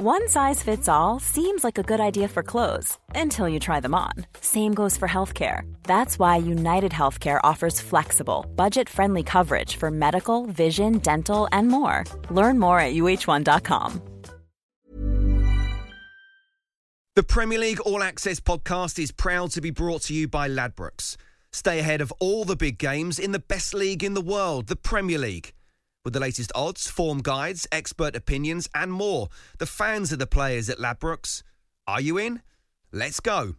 One size fits all seems like a good idea for clothes until you try them on. Same goes for healthcare. That's why United Healthcare offers flexible, budget friendly coverage for medical, vision, dental, and more. Learn more at uh1.com. The Premier League All Access podcast is proud to be brought to you by Ladbrokes. Stay ahead of all the big games in the best league in the world, the Premier League. With the latest odds, form guides, expert opinions, and more, the fans are the players at Ladbrokes. Are you in? Let's go.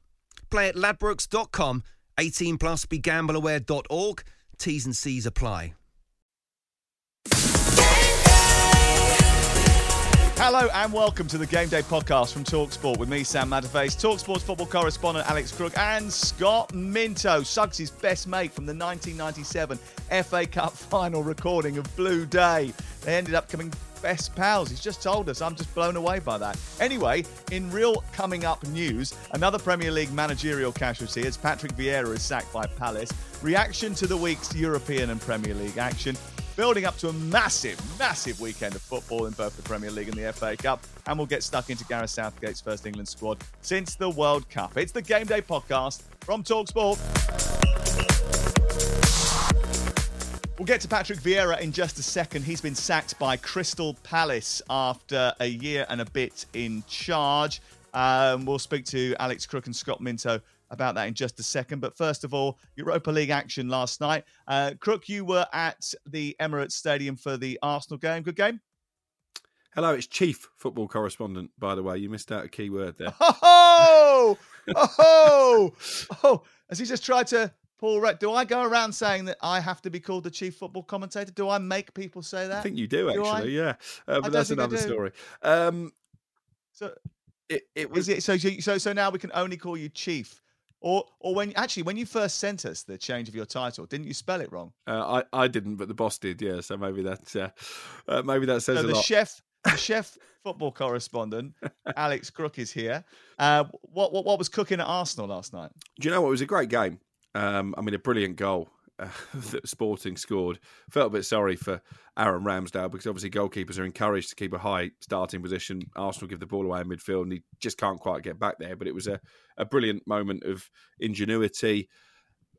Play at ladbrokes.com, 18 plus, begambleaware.org. T's and C's apply. Hello and welcome to the Game Day podcast from Talksport with me, Sam Matterface, Talksport's football correspondent Alex Crook, and Scott Minto, Suggs' best mate from the 1997 FA Cup final recording of Blue Day. They ended up coming best pals. He's just told us. I'm just blown away by that. Anyway, in real coming up news, another Premier League managerial casualty as Patrick Vieira is sacked by Palace. Reaction to the week's European and Premier League action building up to a massive, massive weekend of football in both the Premier League and the FA Cup. And we'll get stuck into Gareth Southgate's first England squad since the World Cup. It's the Game Day podcast from Talksport. We'll get to Patrick Vieira in just a second. He's been sacked by Crystal Palace after a year and a bit in charge. Um, we'll speak to Alex Crook and Scott Minto about that in just a second. But first of all, Europa League action last night. Uh, Crook, you were at the Emirates Stadium for the Arsenal game. Good game? Hello, it's chief football correspondent, by the way. You missed out a key word there. Oh, oh, oh. Has he just tried to Paul Do I go around saying that I have to be called the chief football commentator? Do I make people say that? I think you do, actually, do yeah. Uh, but that's another story. Um, so it, it was it so so so now we can only call you chief or, or when actually when you first sent us the change of your title, didn't you spell it wrong? Uh, I, I didn't, but the boss did. Yeah, so maybe that uh, uh, maybe that says so a the lot. chef, the chef football correspondent, Alex Crook is here. Uh, what, what what was cooking at Arsenal last night? Do you know what? It was a great game. Um, I mean, a brilliant goal uh, that Sporting scored. Felt a bit sorry for Aaron Ramsdale because obviously goalkeepers are encouraged to keep a high starting position. Arsenal give the ball away in midfield and he just can't quite get back there. But it was a, a brilliant moment of ingenuity.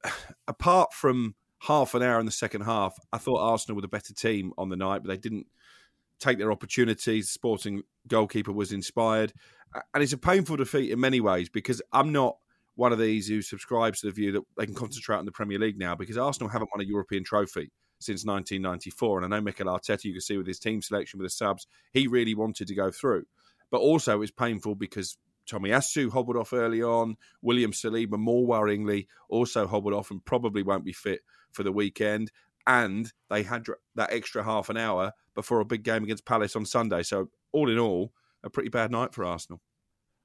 Apart from half an hour in the second half, I thought Arsenal were the better team on the night, but they didn't take their opportunities. Sporting goalkeeper was inspired. And it's a painful defeat in many ways because I'm not one of these who subscribes to the view that they can concentrate on the Premier League now because Arsenal haven't won a European trophy since 1994. And I know Mikel Arteta, you can see with his team selection with the subs, he really wanted to go through. But also, it's painful because Tomiyasu hobbled off early on. William Saliba, more worryingly, also hobbled off and probably won't be fit for the weekend. And they had that extra half an hour before a big game against Palace on Sunday. So, all in all, a pretty bad night for Arsenal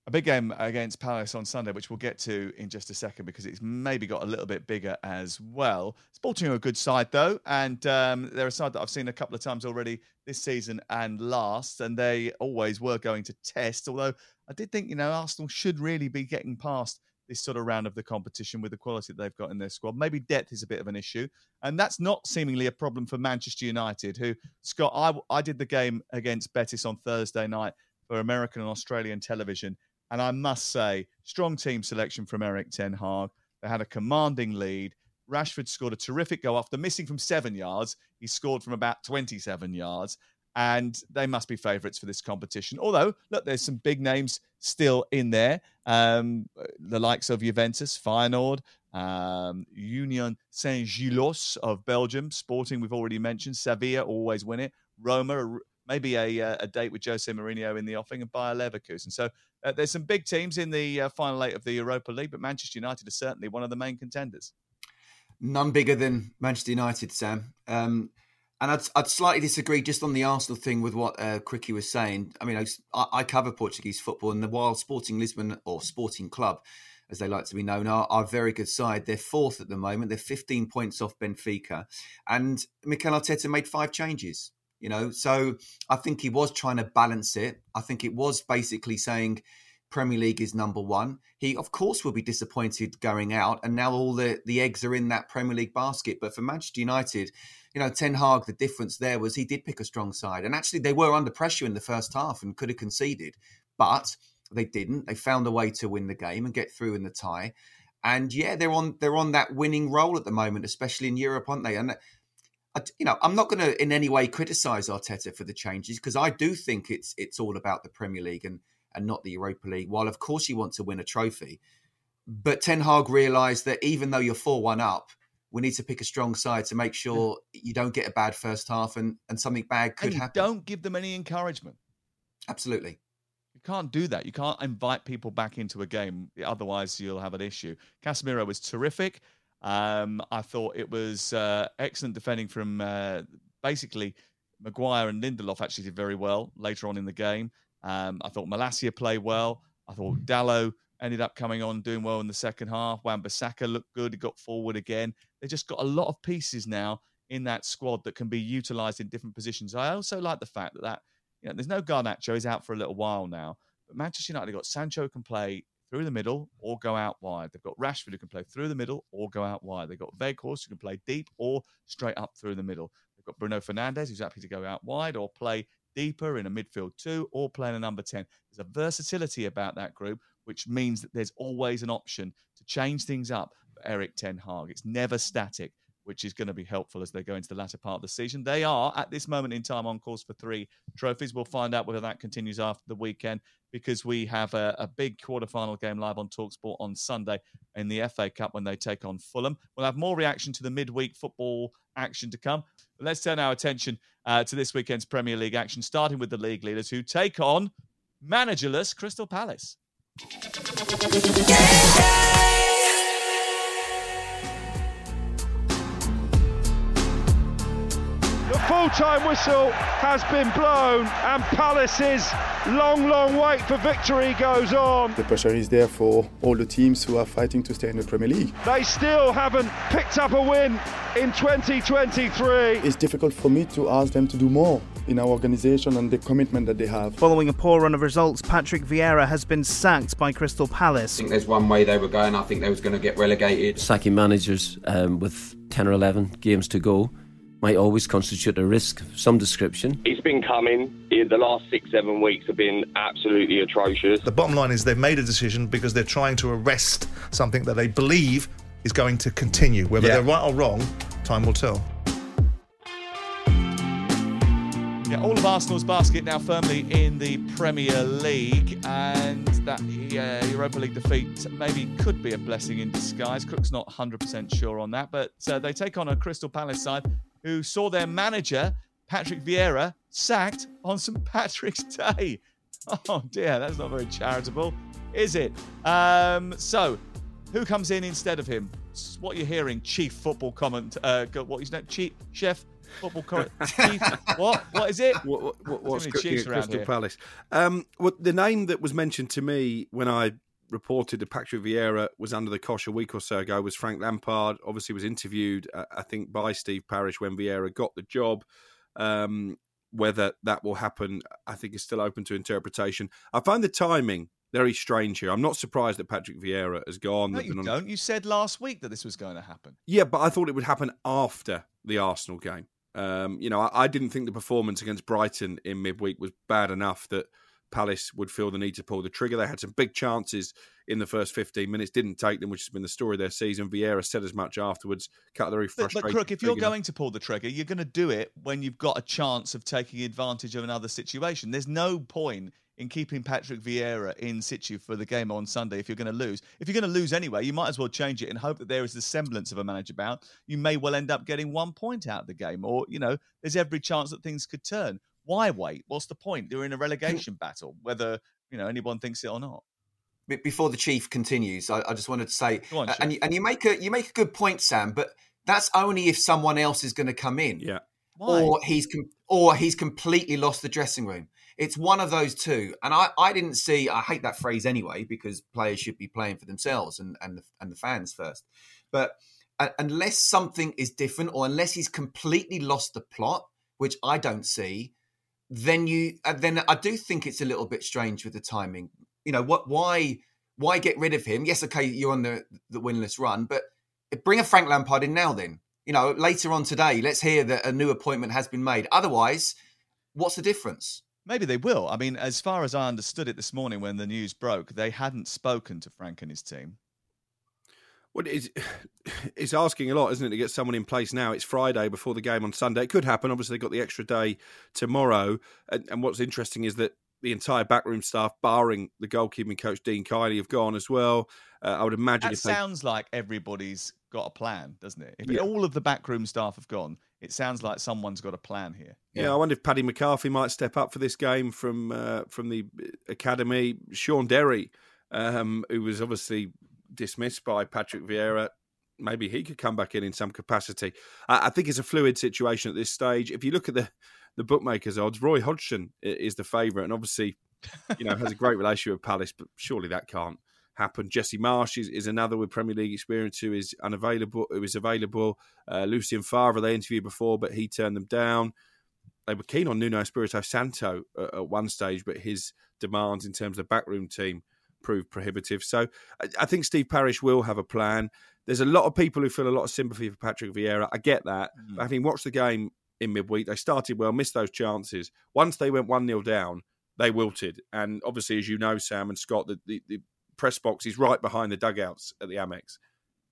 a big game against Palace on Sunday, which we'll get to in just a second because it's maybe got a little bit bigger as well. Sporting are a good side though, and um, they're a side that I've seen a couple of times already this season and last, and they always were going to test. Although I did think, you know, Arsenal should really be getting past this sort of round of the competition with the quality that they've got in their squad. Maybe depth is a bit of an issue, and that's not seemingly a problem for Manchester United, who Scott, I, I did the game against Betis on Thursday night for American and Australian television and I must say, strong team selection from Erik Ten Hag. They had a commanding lead. Rashford scored a terrific goal after missing from seven yards. He scored from about 27 yards. And they must be favourites for this competition. Although, look, there's some big names still in there. Um, the likes of Juventus, Feyenoord, um, Union Saint Gilloise of Belgium, Sporting, we've already mentioned. Sevilla always win it. Roma, maybe a, uh, a date with Jose Mourinho in the offing, and Bayer Leverkusen. So uh, there's some big teams in the uh, final eight of the Europa League, but Manchester United is certainly one of the main contenders. None bigger than Manchester United, Sam. Um, and I'd, I'd, slightly disagree just on the Arsenal thing with what uh, Cricky was saying. I mean, I, I, cover Portuguese football, and the while Sporting Lisbon or Sporting Club, as they like to be known, are, are a very good side. They're fourth at the moment. They're 15 points off Benfica, and Mikel Arteta made five changes you know so i think he was trying to balance it i think it was basically saying Premier League is number one. He, of course, will be disappointed going out, and now all the, the eggs are in that Premier League basket. But for Manchester United, you know, Ten Hag, the difference there was he did pick a strong side, and actually they were under pressure in the first half and could have conceded, but they didn't. They found a way to win the game and get through in the tie. And yeah, they're on they're on that winning roll at the moment, especially in Europe, aren't they? And you know, I'm not going to in any way criticise Arteta for the changes because I do think it's it's all about the Premier League and and not the Europa League. While of course you want to win a trophy, but Ten Hag realised that even though you're four one up, we need to pick a strong side to make sure you don't get a bad first half and and something bad could happen. Don't give them any encouragement. Absolutely. You can't do that. You can't invite people back into a game. Otherwise, you'll have an issue. Casemiro was terrific. Um, I thought it was uh, excellent defending from uh, basically Maguire and Lindelof actually did very well later on in the game. Um, I thought Malacia played well. I thought Dalot ended up coming on doing well in the second half. Wan-Bissaka looked good. He got forward again. They just got a lot of pieces now in that squad that can be utilised in different positions. I also like the fact that, that you know, there's no Garnacho. He's out for a little while now. But Manchester United got Sancho can play through the middle or go out wide. They've got Rashford who can play through the middle or go out wide. They've got Weghorst who can play deep or straight up through the middle. They've got Bruno Fernandes who's happy to go out wide or play deeper in a midfield two or play in a number 10. There's a versatility about that group, which means that there's always an option to change things up for Erik Ten Hag. It's never static which is going to be helpful as they go into the latter part of the season. They are, at this moment in time, on course for three trophies. We'll find out whether that continues after the weekend because we have a, a big quarter-final game live on Talksport on Sunday in the FA Cup when they take on Fulham. We'll have more reaction to the midweek football action to come. Let's turn our attention uh, to this weekend's Premier League action, starting with the league leaders who take on managerless Crystal Palace. Full-time whistle has been blown and Palace's long, long wait for victory goes on. The pressure is there for all the teams who are fighting to stay in the Premier League. They still haven't picked up a win in 2023. It's difficult for me to ask them to do more in our organisation and the commitment that they have. Following a poor run of results, Patrick Vieira has been sacked by Crystal Palace. I think there's one way they were going. I think they was going to get relegated. Sacking managers um, with 10 or 11 games to go might always constitute a risk of some description. It's been coming. The last six, seven weeks have been absolutely atrocious. The bottom line is they've made a decision because they're trying to arrest something that they believe is going to continue. Whether yeah. they're right or wrong, time will tell. Yeah, all of Arsenal's basket now firmly in the Premier League, and that uh, Europa League defeat maybe could be a blessing in disguise. Crook's not 100% sure on that, but uh, they take on a Crystal Palace side who saw their manager, Patrick Vieira, sacked on St. Patrick's Day. Oh dear, that's not very charitable, is it? Um, so, who comes in instead of him? What you're hearing, chief football comment. Uh, what is that? Chief chef football comment. chief, what? What is it? What, what, what's cooking at Crystal here? Palace? Um, well, the name that was mentioned to me when I reported that Patrick Vieira was under the cosh a week or so ago was Frank Lampard. Obviously, was interviewed, uh, I think, by Steve Parish when Vieira got the job. Um, whether that will happen, I think, is still open to interpretation. I find the timing very strange here. I'm not surprised that Patrick Vieira has gone. No, you on... don't. You said last week that this was going to happen. Yeah, but I thought it would happen after the Arsenal game. Um, you know, I, I, didn't think the performance against Brighton in midweek was bad enough that Palace would feel the need to pull the trigger. They had some big chances in the first 15 minutes, didn't take them, which has been the story of their season. Vieira said as much afterwards. Cutlery frustrated. But, but Crook, if you're going to pull the trigger, you're going to do it when you've got a chance of taking advantage of another situation. There's no point in keeping Patrick Vieira in situ for the game on Sunday if you're going to lose. If you're going to lose anyway, you might as well change it and hope that there is the semblance of a manager about. You may well end up getting one point out of the game, or, you know, there's every chance that things could turn. Why wait? What's the point? They're in a relegation battle, whether you know anyone thinks it or not. Before the chief continues, I, I just wanted to say, on, and you, and you make a you make a good point, Sam. But that's only if someone else is going to come in, yeah, Why? or he's com- or he's completely lost the dressing room. It's one of those two, and I, I didn't see. I hate that phrase anyway because players should be playing for themselves and and the, and the fans first. But uh, unless something is different, or unless he's completely lost the plot, which I don't see, then you uh, then I do think it's a little bit strange with the timing. You know what? Why why get rid of him? Yes, okay, you're on the the winless run, but bring a Frank Lampard in now. Then you know later on today, let's hear that a new appointment has been made. Otherwise, what's the difference? Maybe they will. I mean, as far as I understood it this morning when the news broke, they hadn't spoken to Frank and his team. Well, it's, it's asking a lot, isn't it, to get someone in place now? It's Friday before the game on Sunday. It could happen. Obviously, they've got the extra day tomorrow. And, and what's interesting is that the entire backroom staff, barring the goalkeeping coach Dean Kiely, have gone as well. Uh, I would imagine. That sounds like everybody's got a plan, doesn't it? If yeah. all of the backroom staff have gone, it sounds like someone's got a plan here. Yeah, yeah I wonder if Paddy McCarthy might step up for this game from uh, from the academy. Shaun Derry, um, who was obviously dismissed by Patrick Vieira, maybe he could come back in in some capacity. I, I think it's a fluid situation at this stage. If you look at the the bookmakers' odds, Roy Hodgson is the favourite, and obviously, you know, has a great relationship with Palace, but surely that can't happen. Jesse Marsch is, is another with Premier League experience who is unavailable, who is available. Uh, Lucien Favre they interviewed before, but he turned them down. They were keen on Nuno Espirito Santo at, at one stage, but his demands in terms of the backroom team proved prohibitive. So I, I think Steve Parish will have a plan. There's a lot of people who feel a lot of sympathy for Patrick Vieira. I get that. Mm. But having watched the game in midweek, they started well, missed those chances. Once they went 1 0 down, they wilted. And obviously, as you know, Sam and Scott, the, the, the press box is right behind the dugouts at the Amex.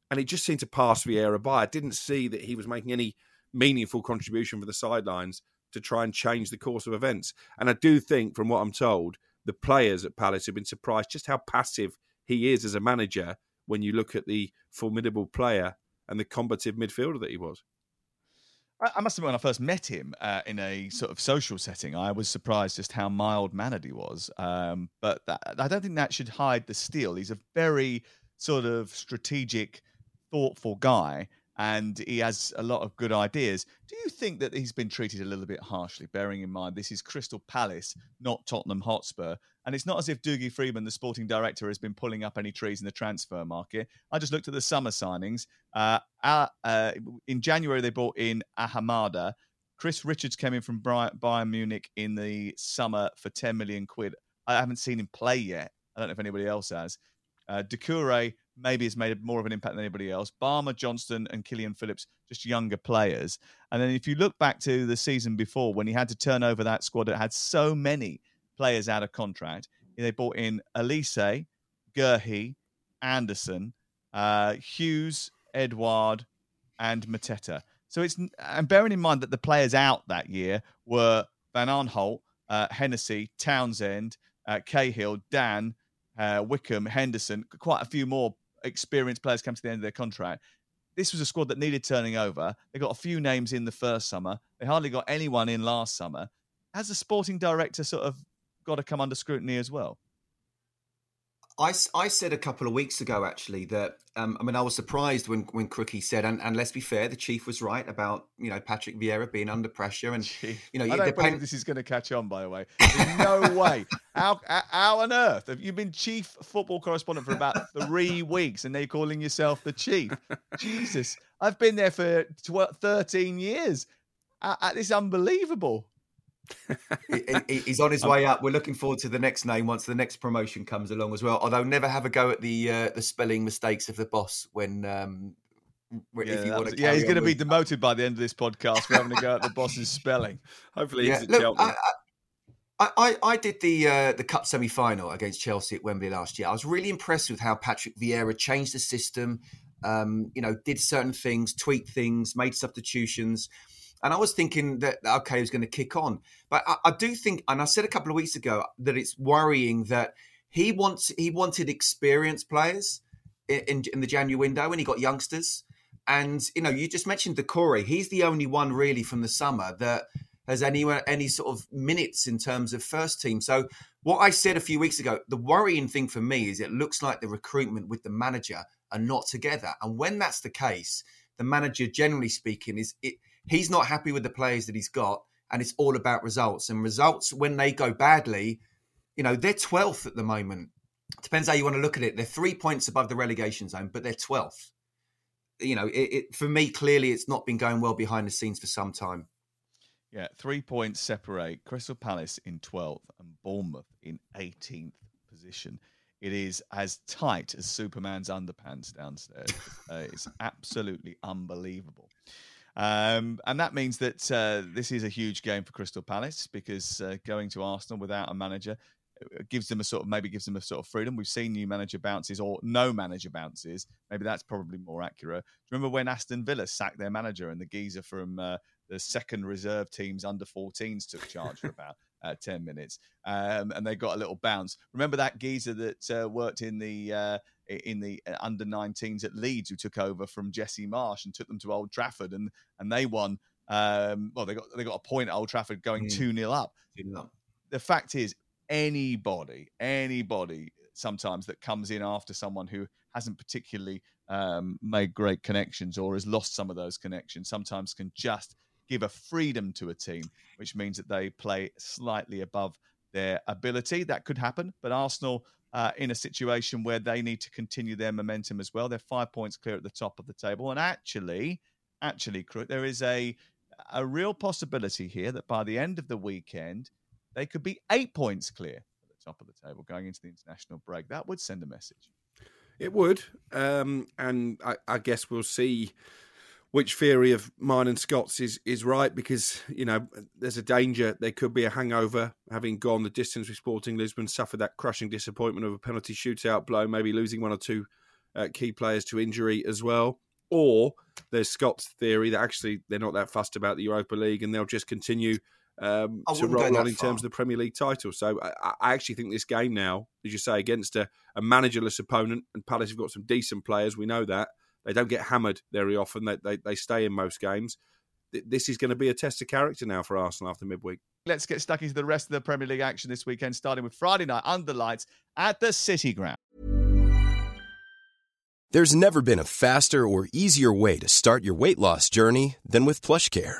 And it just seemed to pass Vieira by. I didn't see that he was making any meaningful contribution for the sidelines to try and change the course of events. And I do think, from what I'm told, the players at Palace have been surprised just how passive he is as a manager when you look at the formidable player and the combative midfielder that he was. I must admit, when I first met him uh, in a sort of social setting, I was surprised just how mild mannered he was. Um, but that, I don't think that should hide the steel. He's a very sort of strategic, thoughtful guy, and he has a lot of good ideas. Do you think that he's been treated a little bit harshly, bearing in mind this is Crystal Palace, not Tottenham Hotspur? And it's not as if Dougie Freedman, the sporting director, has been pulling up any trees in the transfer market. I just looked at the summer signings. Uh, uh, in January, they brought in Ahamada. Chris Richards came in from Bayern Munich in the summer for 10 million quid. I haven't seen him play yet. I don't know if anybody else has. Uh, Doucouré maybe has made more of an impact than anybody else. Barmer, Johnstone, and Killian Phillips, just younger players. And then if you look back to the season before when he had to turn over that squad that had so many players out of contract, they brought in Olise, Guehi, Anderson, uh, Hughes, Edouard, and Mateta. So it's and bearing in mind that the players out that year were Van Aanholt, uh, Hennessy, Townsend, uh, Cahill, Dann, uh, Wickham, Henderson, quite a few more experienced players come to the end of their contract. This was a squad that needed turning over. They got a few names in the first summer. They hardly got anyone in last summer. Has the sporting director sort of got to come under scrutiny as well? I, I said a couple of weeks ago actually that um, I mean I was surprised when when Crookie said and, and let's be fair the chief was right about you know Patrick Vieira being under pressure and you know I don't believe this is going to catch on by the way. There's no way. How, how on earth have you been chief football correspondent for about three weeks and they're calling yourself the chief? Jesus. I've been there for 12, 13 years. Uh, uh, it's unbelievable he, he's on his way up. We're looking forward to the next name once the next promotion comes along as well. Although never have a go at the uh, the spelling mistakes of the boss when. Um, yeah, yeah, he's going to be demoted by the end of this podcast for having to go at the boss's spelling. Hopefully, yeah, look, I, I, I, I, did the uh, the cup semi final against Chelsea at Wembley last year. I was really impressed with how Patrick Vieira changed the system. Um, you know, did certain things, tweaked things, made substitutions. And I was thinking that okay, was going to kick on, but I, I, do think, and I said a couple of weeks ago that it's worrying that he wants he wanted experienced players in, in the January window, and he got youngsters. And you know, you just mentioned Doucouré. He's the only one really from the summer that has any any sort of minutes in terms of first team. So what I said a few weeks ago, the worrying thing for me is it looks like the recruitment with the manager are not together. And when that's the case, the manager, generally speaking, is it he's not happy with the players that he's got, and it's all about results. And results, when they go badly, you know, they're 12th at the moment. Depends how you want to look at it. They're three points above the relegation zone, but they're 12th. You know, it, it, for me, clearly, it's not been going well behind the scenes for some time. Yeah, three points separate Crystal Palace in 12th and Bournemouth in 18th position. It is as tight as Superman's underpants downstairs. uh, it's absolutely unbelievable. Um, and that means that uh, this is a huge game for Crystal Palace because uh, going to Arsenal without a manager uh, gives them a sort of maybe gives them a sort of freedom. We've seen new manager bounces or no manager bounces. Maybe that's probably more accurate. remember when Aston Villa sacked their manager and the geezer from uh, the second reserve teams under 14s took charge for about uh, 10 minutes um, and they got a little bounce. Remember that geezer that uh, worked in the uh, in the uh, under 19s at Leeds who took over from Jesse Marsch and took them to Old Trafford and and they won um, well they got they got a point at Old Trafford going 2 mm. up. The fact is anybody anybody sometimes that comes in after someone who hasn't particularly um, made great connections or has lost some of those connections sometimes can just give a freedom to a team, which means that they play slightly above their ability. That could happen, but Arsenal uh, in a situation where they need to continue their momentum as well. They're five points clear at the top of the table, and actually, actually, there is a a real possibility here that by the end of the weekend, they could be eight points clear at the top of the table going into the international break. That would send a message. It would, um, and I, I guess we'll see which theory of mine and Scott's is, is right because, you know, there's a danger there could be a hangover having gone the distance with Sporting Lisbon, suffered that crushing disappointment of a penalty shootout blow, maybe losing one or two uh, key players to injury as well. Or there's Scott's theory that actually they're not that fussed about the Europa League and they'll just continue um, to roll on in far. terms of the Premier League title. So I, I, actually think this game now, as you say, against a, a managerless opponent, and Palace have got some decent players, we know that they don't get hammered very often. They, they, they stay in most games. This is going to be a test of character now for Arsenal after midweek. Let's get stuck into the rest of the Premier League action this weekend, starting with Friday night under lights at the City Ground. There's never been a faster or easier way to start your weight loss journey than with PlushCare.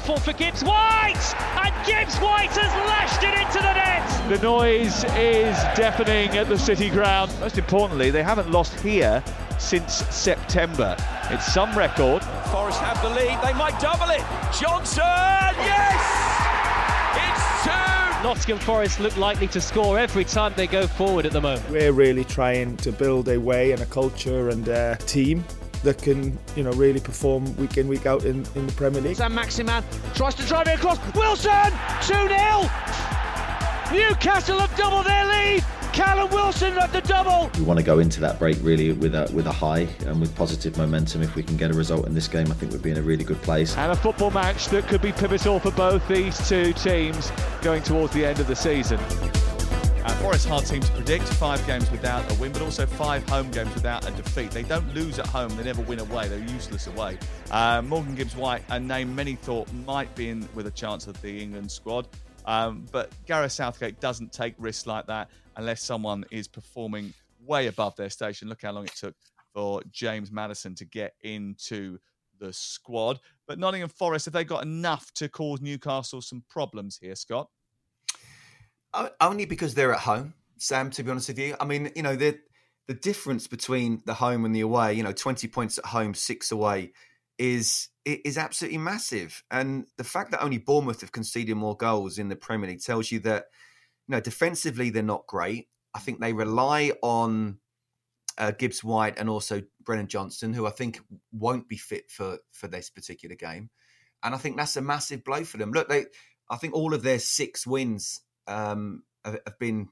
Fall for Gibbs White! And Gibbs White has lashed it into the net! The noise is deafening at the City Ground. Most importantly, they haven't lost here since September. It's some record. Forest have the lead, they might double it. Johnson! Yes! It's two! Nottingham Forest look likely to score every time they go forward at the moment. We're really trying to build a way and a culture and a team that can, you know, really perform week in, week out in, in the Premier League. Saint-Maximin tries to drive it across. Wilson! 2 0! Newcastle have doubled their lead! Callum Wilson at the double. We want to go into that break really with a with a high and with positive momentum. If we can get a result in this game, I think we'd be in a really good place. And a football match that could be pivotal for both these two teams going towards the end of the season. Uh, Forest hard team to predict. Five games without a win, but also five home games without a defeat. They don't lose at home. They never win away. They're useless away. Uh, Morgan Gibbs White, a name many thought might be in with a chance of the England squad. Um, but Gareth Southgate doesn't take risks like that unless someone is performing way above their station. Look how long it took for James Maddison to get into the squad. But Nottingham Forest, have they got enough to cause Newcastle some problems here, Scott? Only because they're at home. Sam. To be honest with you, I mean, you know, the the difference between the home and the away, you know, twenty points at home, six away, is is absolutely massive. And the fact that only Bournemouth have conceded more goals in the Premier League tells you that, you know, defensively they're not great. I think they rely on uh, Gibbs White and also Brennan Johnson, who I think won't be fit for for this particular game. And I think that's a massive blow for them. Look, they, I think all of their six wins um, have, been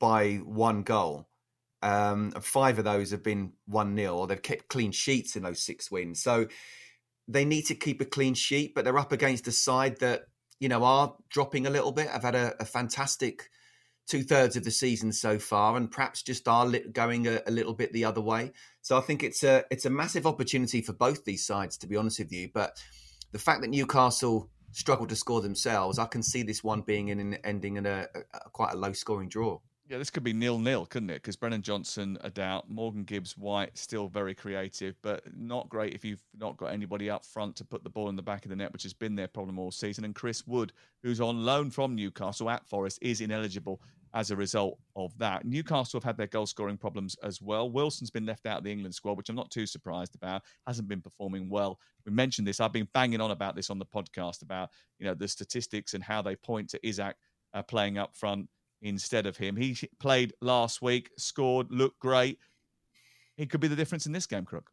by one goal. Um, five of those have been 1 0, or they've kept clean sheets in those six wins. So they need to keep a clean sheet, but they're up against a side that, you know, are dropping a little bit. I've had a, a fantastic two thirds of the season so far, and perhaps just are going a, a, little bit the other way. So I think it's a it's a massive opportunity for both these sides, to be honest with you. But the fact that Newcastle struggled to score themselves, I can see this one being in an ending in a, a quite a low scoring draw. Yeah, this could be nil nil, couldn't it? Because Brennan Johnson, a doubt. Morgan Gibbs White, still very creative, but not great if you've not got anybody up front to put the ball in the back of the net, which has been their problem all season. And Chris Wood, who's on loan from Newcastle at Forest, is ineligible as a result of that. Newcastle have had their goal scoring problems as well. Wilson's been left out of the England squad, which I'm not too surprised about. Hasn't been performing well. We mentioned this. I've been banging on about this on the podcast about you know the statistics and how they point to Isak uh, playing up front instead of him. He played last week, scored, looked great. He could be the difference in this game, Crook.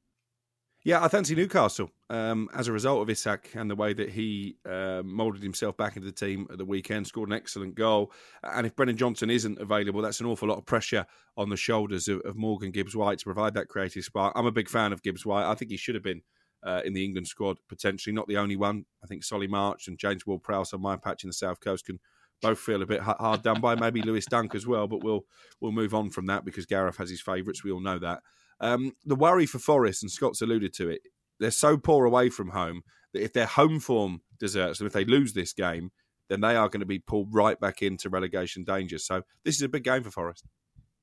Yeah, I fancy Newcastle um, as a result of Isak and the way that he uh, moulded himself back into the team at the weekend, scored an excellent goal. And if Brennan Johnson isn't available, that's an awful lot of pressure on the shoulders of, of Morgan Gibbs White to provide that creative spark. I'm a big fan of Gibbs White. I think he should have been uh, in the England squad potentially, not the only one. I think Solly March and James Ward Prowse on my patch in the South Coast can both feel a bit hard done by. Maybe Lewis Dunk as well, but we'll we'll move on from that because Gareth has his favourites. We all know that. Um, the worry for Forest, and Scott's alluded to it, they're so poor away from home that if their home form deserts them, if they lose this game, then they are going to be pulled right back into relegation danger. So this is a big game for Forest.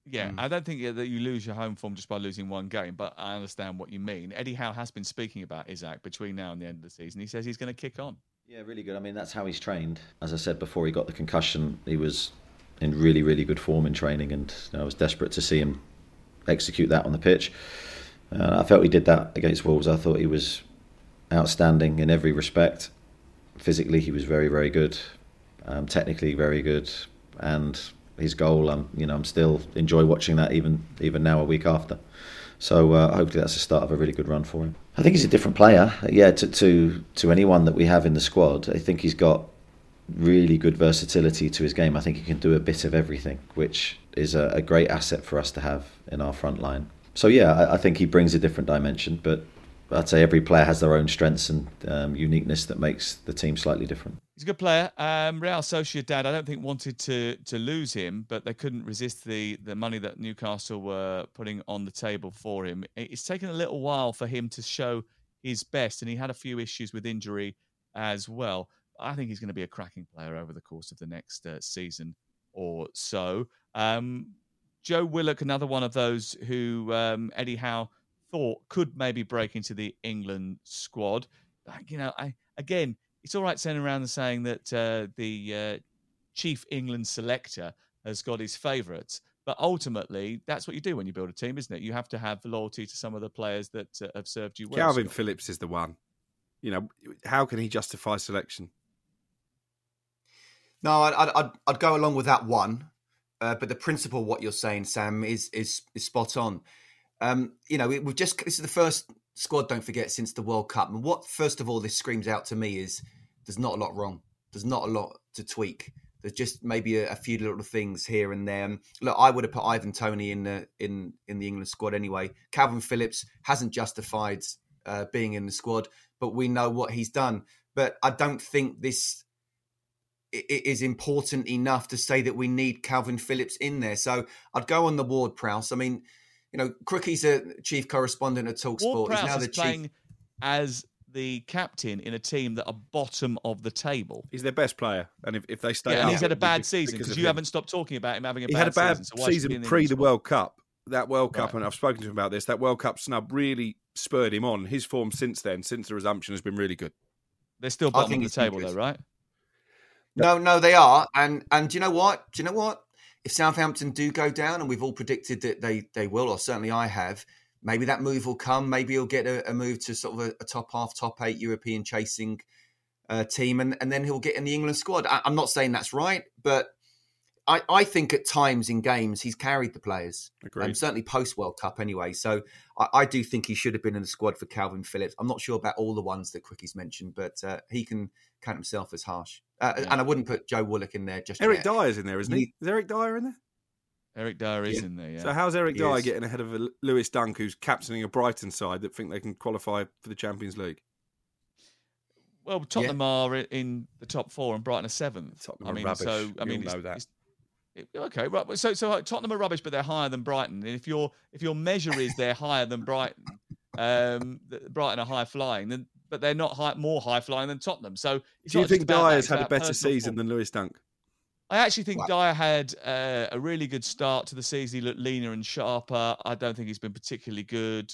Yeah, mm. I don't think that you lose your home form just by losing one game, but I understand what you mean. Eddie Howe has been speaking about Isak between now and the end of the season. He says he's going to kick on. Yeah, really good. I mean, that's how he's trained. As I said before, he got the concussion. He was in really, really good form in training, and I was desperate to see him execute that on the pitch. Uh, I felt he did that against Wolves. I thought he was outstanding in every respect. Physically, he was very, very good. Um, technically, very good, and his goal, um, you know, I'm still enjoy watching that even even now a week after. So uh, hopefully that's the start of a really good run for him. I think he's a different player. Yeah, to, to to anyone that we have in the squad, I think he's got really good versatility to his game. I think he can do a bit of everything, which is a, a great asset for us to have in our front line. So yeah, I, I, think he brings a different dimension. But I'd say every player has their own strengths and um, uniqueness that makes the team slightly different. He's a good player. Um, Real Sociedad, I don't think wanted to to lose him, but they couldn't resist the the money that Newcastle were putting on the table for him. It's taken a little while for him to show his best, and he had a few issues with injury as well. I think he's going to be a cracking player over the course of the next uh, season or so. Um, Joe Willock, another one of those who um, Eddie Howe thought could maybe break into the England squad. You know, I again, it's all right sending around and saying that uh, the uh, chief England selector has got his favourites, but ultimately, that's what you do when you build a team, isn't it? You have to have loyalty to some of the players that uh, have served you well. Kalvin Phillips is the one. You know, how can he justify selection? No, I'd I'd, I'd go along with that one, uh, but the principle, what you're saying, Sam, is is is spot on. Um, you know, we've just this is the first squad, don't forget, since the World Cup. And what, first of all, this screams out to me is there's not a lot wrong. There's not a lot to tweak. There's just maybe a, a few little things here and there. And look, I would have put Ivan Toney in the in in the England squad anyway. Kalvin Phillips hasn't justified uh, being in the squad, but we know what he's done. But I don't think this is important enough to say that we need Kalvin Phillips in there. So I'd go on the Ward Prowse. I mean, you know, Crookie's a chief correspondent at Talksport. He's now the chief... playing as the captain in a team that are bottom of the table. He's their best player, and if, if they stay, yeah, and he's had a bad season because you him. haven't stopped talking about him having a. He bad had a bad season, so season pre the World Cup. That World Cup, right. and I've spoken to him about this. That World Cup snub really spurred him on. His form since then, since the resumption, has been really good. They're still bottom of the table, though, right? No, no, they are, and and do you know what? Do you know what? if Southampton do go down, and we've all predicted that they they will, or certainly I have, maybe that move will come. Maybe he'll get a, a move to sort of a, a, top half, top eight European chasing uh, team, and, and then he'll get in the England squad. I, am not saying that's right, but I, I think at times in games he's carried the players. Um, certainly post World Cup anyway. So I, I, do think he should have been in the squad for Kalvin Phillips. I'm not sure about all the ones that Quicky's mentioned, but uh, he can count himself as harsh. Uh, yeah. And I wouldn't put Joe Willock in there just Eric yet. Dier's in there, isn't he? Is Eric Dier in there? Eric Dier is yeah. in there, yeah. So how's Eric he Dier is. getting ahead of Lewis Dunk, who's captaining a Brighton side that think they can qualify for the Champions League? Well, Tottenham yeah. are in the top four and Brighton are seventh. Tottenham I mean, rubbish. so I mean, know that. It, okay, right. So, so Tottenham are rubbish, but they're higher than Brighton. And if your if your measure is they're higher than Brighton, um, Brighton are high flying, then but they're not high, more high flying than Tottenham. So, do you think Dier's had a better season form. than Lewis Dunk? I actually think wow. Dier had uh, a really good start to the season. He looked leaner and sharper. I don't think he's been particularly good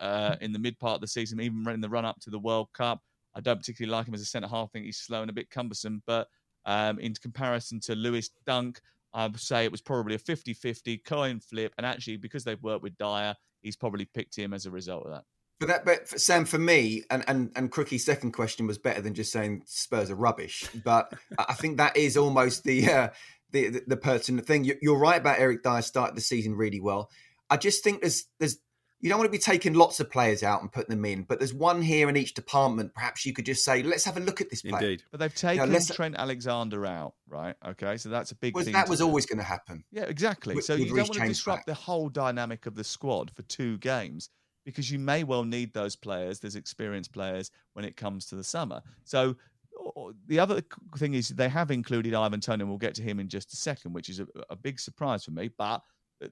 uh, in the mid part of the season, even in the run up to the World Cup. I don't particularly like him as a centre half. I think he's slow and a bit cumbersome. But um, in comparison to Lewis Dunk, I would say it was probably a 50 50 coin flip. And actually, because they've worked with Dier, he's probably picked him as a result of that. But that, but for Sam, for me, and and and Crookie's second question was better than just saying Spurs are rubbish. But I think that is almost the uh, the, the, the pertinent thing. You're right about Eric Dier started the season really well. I just think there's there's you don't want to be taking lots of players out and putting them in, but there's one here in each department. Perhaps you could just say, let's have a look at this player. Indeed. But they've taken you know, Trent Alexander out, right? Okay, so that's a big well, thing. That was do. always going to happen. Yeah, exactly. With, so with you don't want to disrupt back. the whole dynamic of the squad for two games because you may well need those players. those experienced players when it comes to the summer. So the other thing is they have included Ivan Toney, and we'll get to him in just a second, which is a, a big surprise for me, but uh,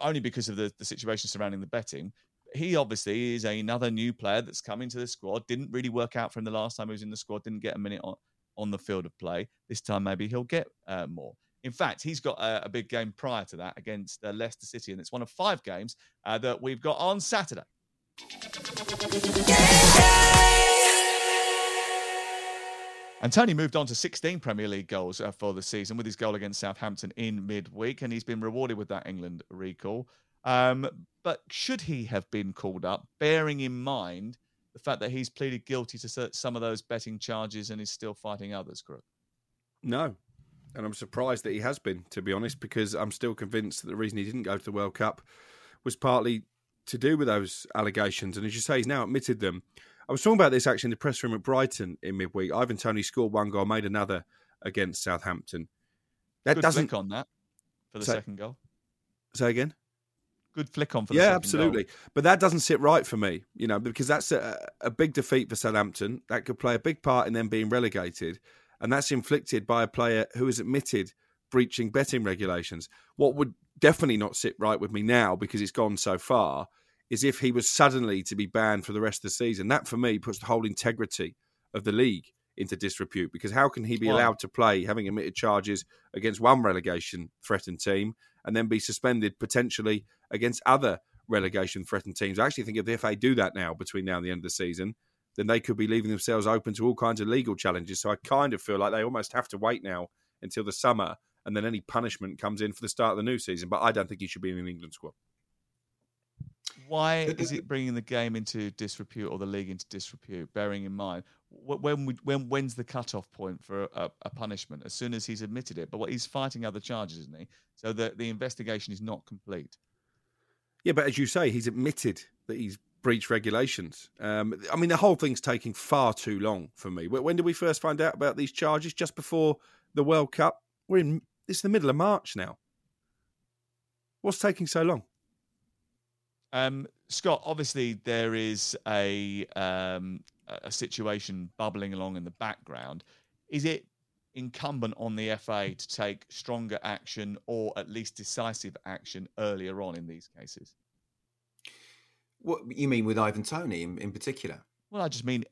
only because of the, the situation surrounding the betting. He obviously is another new player that's come into the squad. Didn't really work out for him the last time he was in the squad. Didn't get a minute on, on the field of play. This time maybe he'll get uh, more. In fact, he's got a, a, big game prior to that against uh, Leicester City, and it's one of five games uh, that we've got on Saturday. And Toney moved on to 16 Premier League goals uh, for the season with his goal against Southampton in midweek, and he's been rewarded with that England recall. Um, but should he have been called up, bearing in mind the fact that he's pleaded guilty to some of those betting charges and is still fighting others, Crook? No, and I'm surprised that he has been, to be honest, because I'm still convinced that the reason he didn't go to the World Cup was partly to do with those allegations. And as you say, he's now admitted them. I was talking about this actually in the press room at Brighton in midweek. Ivan Toney scored one goal, made another against Southampton. That Good doesn't flick on that for the say, second goal. Say again. Good flick on for yeah, absolutely. Goal. But that doesn't sit right for me, you know, because that's a, a big defeat for Southampton. That could play a big part in them being relegated and that's inflicted by a player who has admitted breaching betting regulations. What would definitely not sit right with me now because it's gone so far is if he was suddenly to be banned for the rest of the season. That for me puts the whole integrity of the league into disrepute because how can he be allowed to play having admitted charges against one relegation threatened team and then be suspended potentially against other relegation threatened teams? I actually think if the FA do that now between now and the end of the season, then they could be leaving themselves open to all kinds of legal challenges. So I kind of feel like they almost have to wait now until the summer and then any punishment comes in for the start of the new season. But I don't think he should be in an England squad. Why is it bringing the game into disrepute or the league into disrepute? Bearing in mind when we, when when's the cutoff point for a, a, punishment? As soon as he's admitted it, but what he's fighting other charges, isn't he? So the the investigation is not complete. Yeah, but as you say, he's admitted that he's breach regulations. Um, I mean, the whole thing's taking far too long for me. When did we first find out about these charges? Just before the World Cup. We're in. It's the middle of March now. What's taking so long? Um, Scott, obviously there is a um, a situation bubbling along in the background. Is it incumbent on the FA to take stronger action or at least decisive action earlier on in these cases? What you mean with Ivan Toney in, in particular? Well, I just mean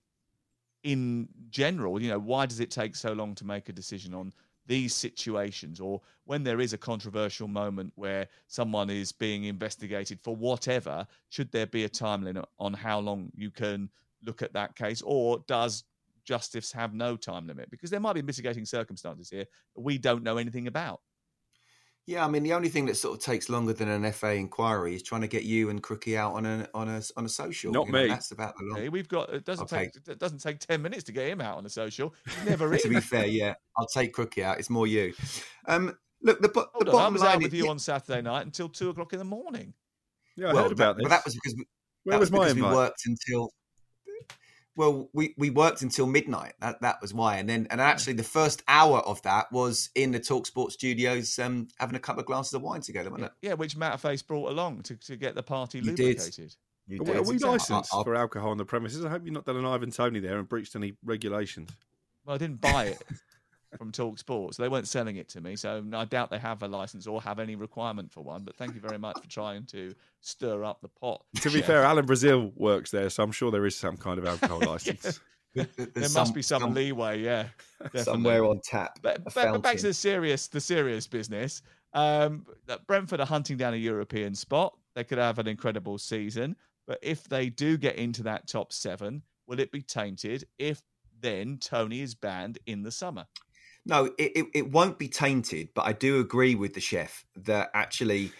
in general. You know, why does it take so long to make a decision on these situations, or when there is a controversial moment where someone is being investigated for whatever? Should there be a time limit on how long you can look at that case, or does justice have no time limit? Because there might be mitigating circumstances here we don't know anything about. Yeah, I mean, the only thing that sort of takes longer than an FA inquiry is trying to get you and Crookie out on a on a on a social. Not you know, me. that's about the long. Hey, we've got it doesn't Okay. take it doesn't take ten minutes to get him out on a social. He's never to be fair, yeah, I'll take Crookie out. It's more you. Um, look, the, bo- Hold the on, I bottom was line out with is- you on Saturday night until two o'clock in the morning. Yeah, I well, heard about that, this. But that was because we, Where that was my because we worked until. Well, we, we worked until midnight. That that was why, and then and actually the first hour of that was in the Talk Sport studios, um, having a couple of glasses of wine together, wasn't it? Yeah, which Matterface brought along to, to get the party You did. lubricated. You Are, did. are we Exactly. licensed I- I- for alcohol on the premises? I hope you've not done an Ivan Toney there and breached any regulations. Well, I didn't buy it from Talk Sports. They weren't selling it to me, so I doubt they have a license or have any requirement for one. But thank you very much for trying to stir up the pot. To be Chef. fair, Alan Brazil works there, so I'm sure there is some kind of alcohol license. there There's must some- be some, some- leeway, yeah. definitely. Somewhere on tap. But, a but, but back to the serious, the serious business. Um, that Brentford are hunting down a European spot. They could have an incredible season, but if they do get into that top seven, will it be tainted if then Toney is banned in the summer? No, it, it, it won't be tainted, but I do agree with the chef that actually,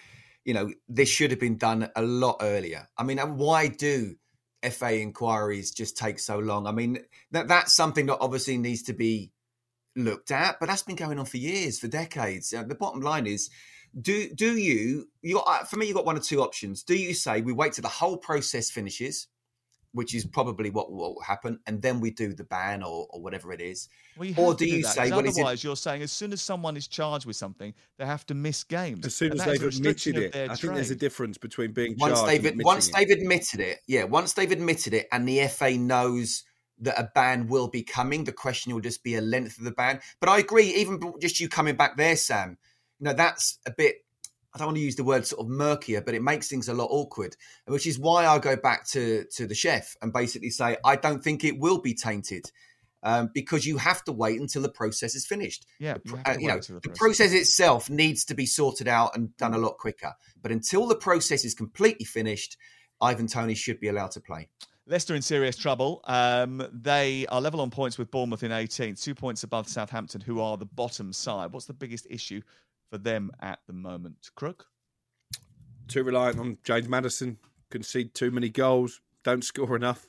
you know, this should have been done a lot earlier. I mean, why do FA inquiries just take so long? I mean, that that's something that obviously needs to be looked at, but that's been going on for years, for decades. Uh, the bottom line is, do do you you uh, for me You've got one or two options. Do you say we wait till the whole process finishes, which is probably what will happen, and then we do the ban or, or whatever it is, Well, or have do you that, say 'cause well, is it otherwise you're saying as soon as someone is charged with something, they have to miss games. As soon And as they've admitted it, their I think there's a difference between being once charged they've and admitting once it. they've admitted it, yeah, once they've admitted it, and the FA knows that a ban will be coming, the question will just be a length of the ban. But I agree, even just you coming back there, Sam, you know that's a bit. I don't want to use the word sort of murkier, but it makes things a lot awkward, which is why I go back to to the chef and basically say I don't think it will be tainted. Um, because you have to wait until the process is finished. Yeah, The you uh, you know, the the process- process itself needs to be sorted out and done a lot quicker. But until the process is completely finished, Ivan Toney should be allowed to play. Leicester in serious trouble. Um, they are level on points with Bournemouth in 18th, two points above Southampton, who are the bottom side. What's the biggest issue for them at the moment? Crook? Too reliant on James Maddison, concede too many goals, don't score enough.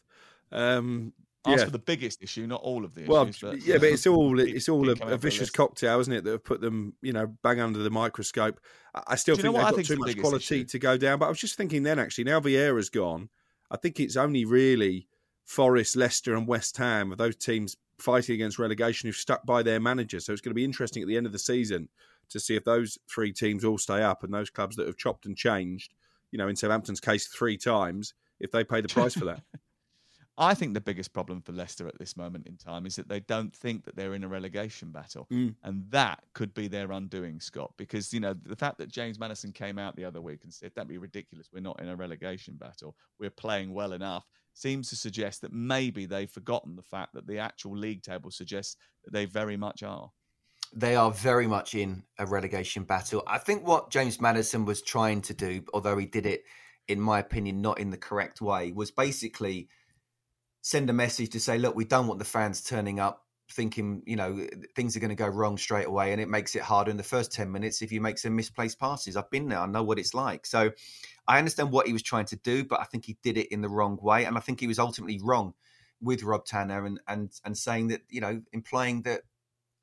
Um, Ask yeah. for the biggest issue, not all of the Well, issues. but- yeah, but it's all it's all a, a vicious cocktail, isn't it? That have put them, you know, bang under the microscope. I, still Do you know think they've got the too much quality issue? to go down. But I was just thinking then, actually, now Vieira's gone, I think it's only really Forest, Leicester, and West Ham of those teams fighting against relegation who've stuck by their manager. So it's going to be interesting at the end of the season to see if those three teams all stay up and those clubs that have chopped and changed, you know, in Southampton's case three times, if they pay the price for that. I think the biggest problem for Leicester at this moment in time is that they don't think that they're in a relegation battle. Mm. And that could be their undoing, Scott, because, you know, the fact that James Maddison came out the other week and said, that'd be ridiculous. We're not in a relegation battle. We're playing well enough seems to suggest that maybe they've forgotten the fact that the actual league table suggests that they very much are. They are very much in a relegation battle. I think what James Maddison was trying to do, although he did it, in my opinion, not in the correct way, was basically send a message to say, look, we don't want the fans turning up thinking, you know, things are going to go wrong straight away. And it makes it harder in the first 10 minutes if you make some misplaced passes. I've been there, I know what it's like. So I understand what he was trying to do, but I think he did it in the wrong way. And I think he was ultimately wrong with Rob Tanner and, and, and saying that, you know, implying that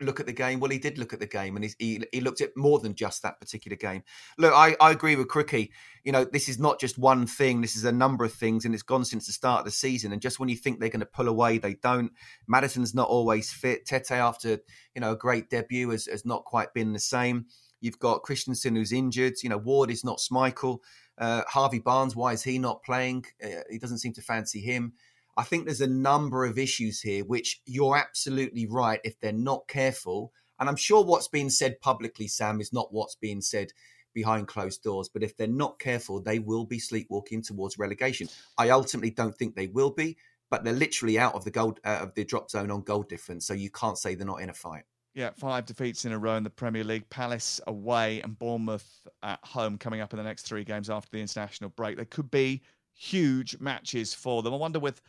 look at the game. Well, he did look at the game, and he he, looked at more than just that particular game. Look, I, I agree with Crookie. You know, this is not just one thing. This is a number of things, and it's gone since the start of the season. And just when you think they're going to pull away, they don't. Maddison's not always fit. Tete, after you know a great debut, has, has not quite been the same. You've got Christensen who's injured. You know, Ward is not Schmeichel. Uh, Harvey Barnes, why is he not playing? Uh, he doesn't seem to fancy him. I think there's a number of issues here which you're absolutely right if they're not careful. And I'm sure what's being said publicly, Sam, is not what's being said behind closed doors. But if they're not careful, they will be sleepwalking towards relegation. I ultimately don't think they will be, but they're literally out of the gold uh, of the drop zone on goal difference. So you can't say they're not in a fight. Yeah, five defeats in a row in the Premier League. Palace away and Bournemouth at home coming up in the next three games after the international break. They could be huge matches for them. I wonder with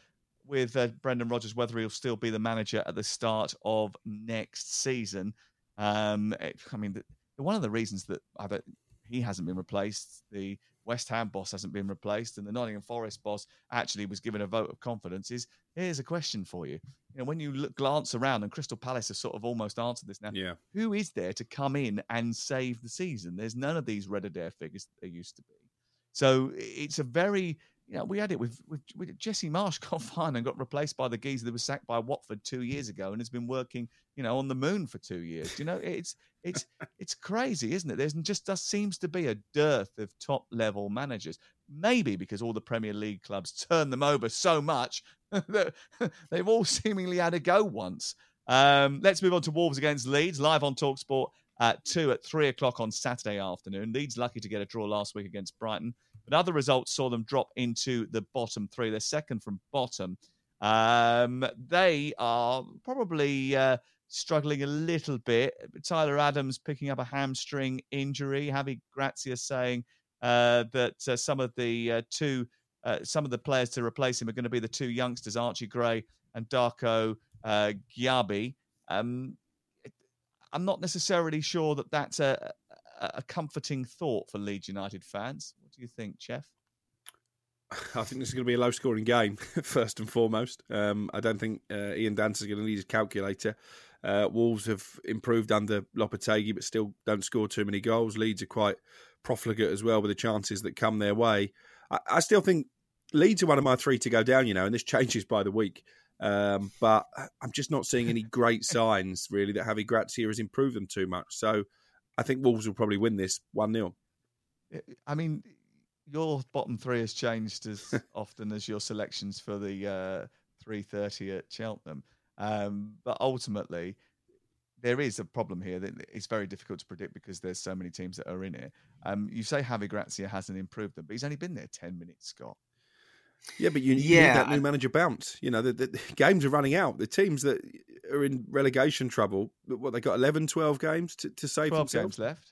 with uh, Brendan Rodgers whether he'll still be the manager at the start of next season. Um, it- I mean, the, one of the reasons that I bet he hasn't been replaced, the West Ham boss hasn't been replaced, and the Nottingham Forest boss actually was given a vote of confidence. Is here's a question for you. You know, when you look, glance around, and Crystal Palace has sort of almost answered this now. Yeah. Who is there to come in and save the season? There's none of these Red Adair figures that there used to be. So it's a very you know, we had it with, with, with Jesse Marsch got fine and got replaced by the geezer that was sacked by Watford two years ago and has been working, you know, on the moon for two years. You know, it's it's it's crazy, isn't it? There's just just seems to be a dearth of top level managers. Maybe because all the Premier League clubs turn them over so much that they've all seemingly had a go once. Um, let's move on to Wolves against Leeds, live on Talksport at two at three o'clock on Saturday afternoon. Leeds lucky to get a draw last week against Brighton. But other results saw them drop into the bottom three. They're second from bottom. Um, they are probably uh, struggling a little bit. Tyler Adams picking up a hamstring injury. Javi Gracia saying uh, that uh, some of the uh, two, uh, some of the players to replace him are going to be the two youngsters, Archie Gray and Darko uh, Gyabi. Um, I'm not necessarily sure that that's a, a comforting thought for Leeds United fans. Do you think, Chef? I think this is going to be a low scoring game, first and foremost. Um, I don't think uh, Ian Danter is going to need his calculator. Uh, Wolves have improved under Lopetegui, but still don't score too many goals. Leeds are quite profligate as well with the chances that come their way. I, I still think Leeds are one of my three to go down, you know, and this changes by the week. Um, but I'm just not seeing any great signs, really, that Javi Gracia has improved them too much. So I think Wolves will probably win this 1 0. I mean, your bottom three has changed as often as your selections for the uh, 3.30 at Cheltenham. Um, but ultimately, there is a problem here that it's very difficult to predict because there's so many teams that are in it. Um, you say Javi Gracia hasn't improved them, but he's only been there 10 minutes, Scott. Yeah, but you, you need that new manager bounce. You know, the, the, games are running out. The teams that are in relegation trouble, what they got 11, 12 games to, to save 12 themselves? games left.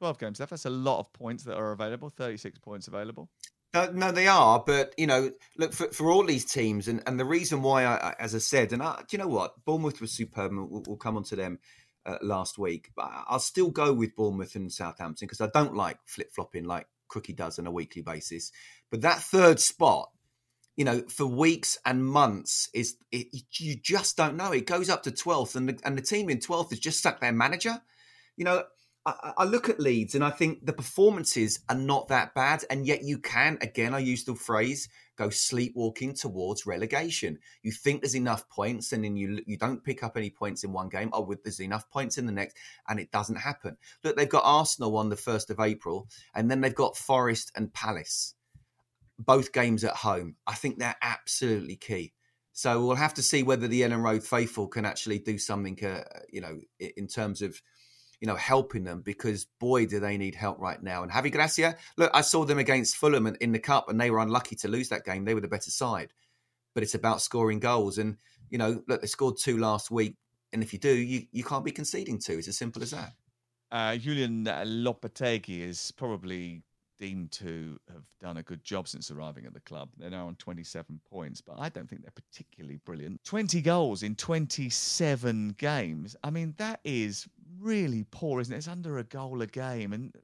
12 games left. That's a lot of points that are available, 36 points available. Uh, no, they are, but you know, look for, for all these teams, and, and the reason why, I, as I said, and I, do you know what, Bournemouth was superb. And we'll, we'll come on to them uh, last week, but I'll still go with Bournemouth and Southampton because I don't like flip flopping like Crookie does on a weekly basis. But that third spot, you know, for weeks and months is it, you just don't know. It goes up to twelfth, and the, and the team in twelfth has just sacked their manager. You know, I, look at Leeds and I think the performances are not that bad, and yet you can, again, I use the phrase, go sleepwalking towards relegation. You think there's enough points, and then you you don't pick up any points in one game. Oh, there's enough points in the next, and it doesn't happen. Look, they've got Arsenal on the first of April, and then they've got Forest and Palace, both games at home. I think they're absolutely key. So we'll have to see whether the Elland Road faithful can actually do something, uh, you know, in terms of you know, helping them because boy, do they need help right now. And Javi Gracia, look, I saw them against Fulham in the cup and they were unlucky to lose that game. They were the better side, but it's about scoring goals. And, you know, look, they scored two last week. And if you do, you, you can't be conceding two. It's as simple as that. Uh, Julian Lopetegui is probably deemed to have done a good job since arriving at the club. They're now on 27 points, but I don't think they're particularly brilliant. 20 goals in 27 games. I mean, that is really poor, isn't it? It's under a goal a game. And,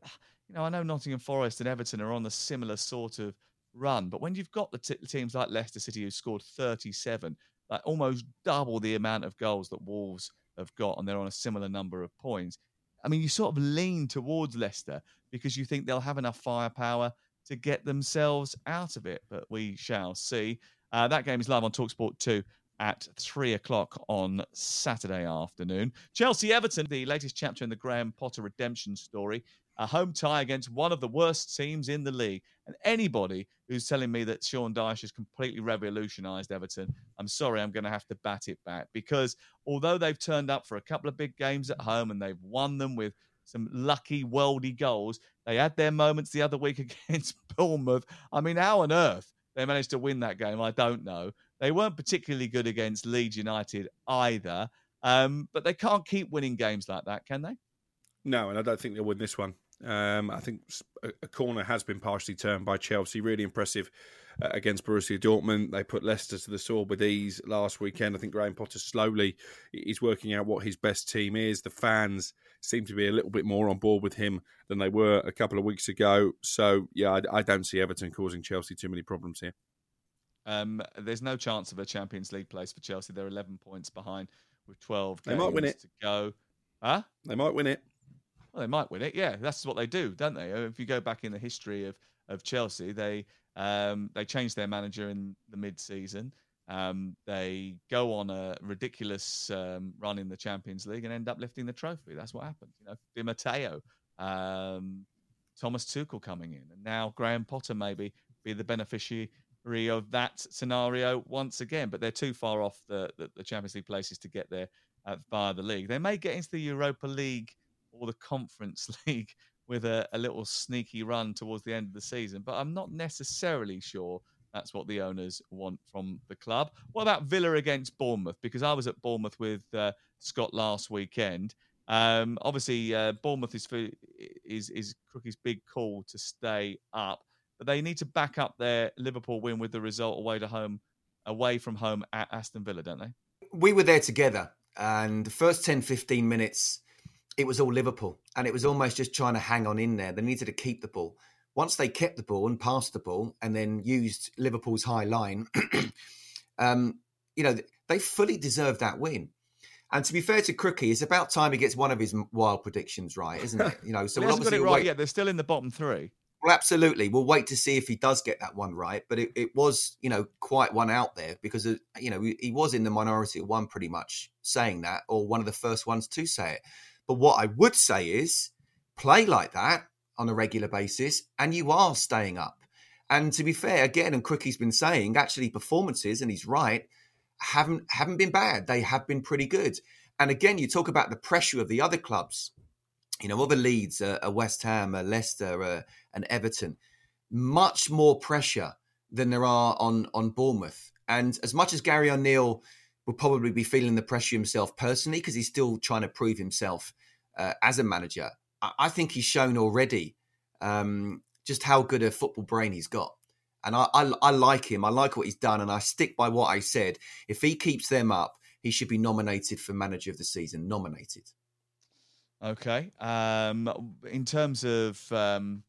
you know, I know Nottingham Forest and Everton are on a similar sort of run, but when you've got the t- teams like Leicester City who scored 37, like almost double the amount of goals that Wolves have got, and they're on a similar number of points. I mean, you sort of lean towards Leicester because you think they'll have enough firepower to get themselves out of it. But we shall see. Uh, that game is live on Talksport 2 at three o'clock on Saturday afternoon. Chelsea Everton, the latest chapter in the Graham Potter redemption story, a home tie against one of the worst teams in the league. And anybody who's telling me that Sean Dyche has completely revolutionised Everton, I'm sorry, I'm going to have to bat it back because although they've turned up for a couple of big games at home and they've won them with some lucky worldy goals, they had their moments the other week against Bournemouth. I mean, how on earth they managed to win that game, I don't know. They weren't particularly good against Leeds United either. Um, but they can't keep winning games like that, can they? No, and I don't think they'll win this one. Um, I think a corner has been partially turned by Chelsea. Really impressive uh, against Borussia Dortmund. They put Leicester to the sword with ease last weekend. I think Graham Potter slowly is working out what his best team is. The fans seem to be a little bit more on board with him than they were a couple of weeks ago. So, yeah, I, I don't see Everton causing Chelsea too many problems here. Um, there's no chance of a Champions League place for Chelsea. They're 11 points behind with 12 they might win it. to go. Huh? They might win it. Well, they might win it. Yeah, that's what they do, don't they? If you go back in the history of, of Chelsea, they um, they changed their manager in the mid-season. Um, they go on a ridiculous um, run in the Champions League and end up lifting the trophy. That's what happened. You know, Di Matteo, um, Thomas Tuchel coming in, and now Graham Potter maybe be the beneficiary of that scenario once again. But they're too far off the, the, the Champions League places to get there uh, via the league. They may get into the Europa League or the Conference League with a, a little sneaky run towards the end of the season, but I'm not necessarily sure that's what the owners want from the club. What about Villa against Bournemouth? Because I was at Bournemouth with uh, Scott last weekend. Um, obviously, uh, Bournemouth is for, is is Crookie's big call to stay up, but they need to back up their Liverpool win with the result away to home, away from home at Aston Villa, don't they? We were there together, and the first 10, 15 minutes, it was all Liverpool, and it was almost just trying to hang on in there. They needed to keep the ball. Once they kept the ball and passed the ball, and then used Liverpool's high line, um, you know, they fully deserved that win. And to be fair to Crookie, it's about time he gets one of his wild predictions right, isn't it? You know, so we'll obviously got it right. Wait. Yeah, they're still in the bottom three. Well, absolutely. We'll wait to see if he does get that one right. But it, it was, you know, quite one out there because, you know, he was in the minority of one pretty much saying that, or one of the first ones to say it. But what I would say is play like that on a regular basis and you are staying up. And to be fair, again, and Crookie's been saying, actually performances, and he's right, haven't haven't been bad. They have been pretty good. And again, you talk about the pressure of the other clubs you know, other Leeds, uh, a West Ham, a Leicester, uh, and Everton, much more pressure than there are on on Bournemouth. And as much as Gary O'Neill will probably be feeling the pressure himself personally because he's still trying to prove himself uh, as a manager, I, I, think he's shown already um, just how good a football brain he's got. And I, I, I like him. I like what he's done, and I stick by what I said. If he keeps them up, he should be nominated for manager of the season. Nominated. Okay. Um, in terms of um,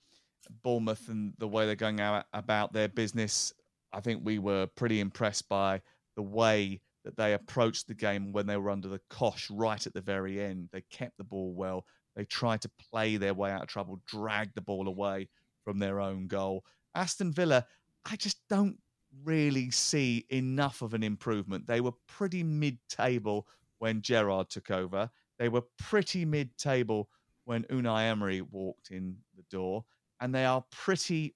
Bournemouth and the way they're going out about their business, I think we were pretty impressed by the way that they approached the game when they were under the cosh right at the very end. They kept the ball well. They tried to play their way out of trouble, drag the ball away from their own goal. Aston Villa, I just don't really see enough of an improvement. They were pretty mid table when Gerrard took over. They were pretty mid table when Unai Emery walked in the door, and they are pretty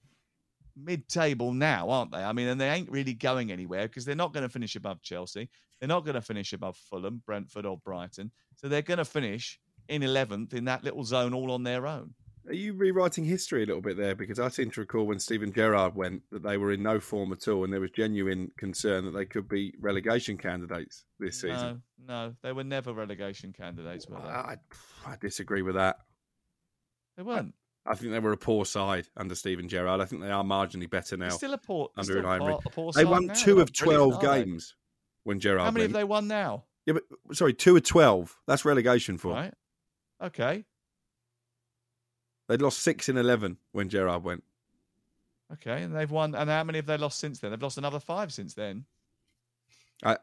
mid table now, aren't they? I mean, and they ain't really going anywhere because they're not going to finish above Chelsea. They're not going to finish above Fulham, Brentford, or Brighton. So they're going to finish in 11th in that little zone all on their own. Are you rewriting history a little bit there? Because I seem to recall when Steven Gerrard went that they were in no form at all, and there was genuine concern that they could be relegation candidates this season. No, no, they were never relegation candidates. Were they? I, I disagree with that. They weren't. I, think they were a poor side under Steven Gerrard. I think they are marginally better now. They're still a poor under still Emery. A poor they won now. two of twelve games when Gerrard. How many went. have they won now? Yeah, but sorry, two of twelve. That's relegation for. Right. Okay. They'd lost six in eleven when Gerrard went. Okay, and they've won. And how many have they lost since then? They've lost another five since then. I,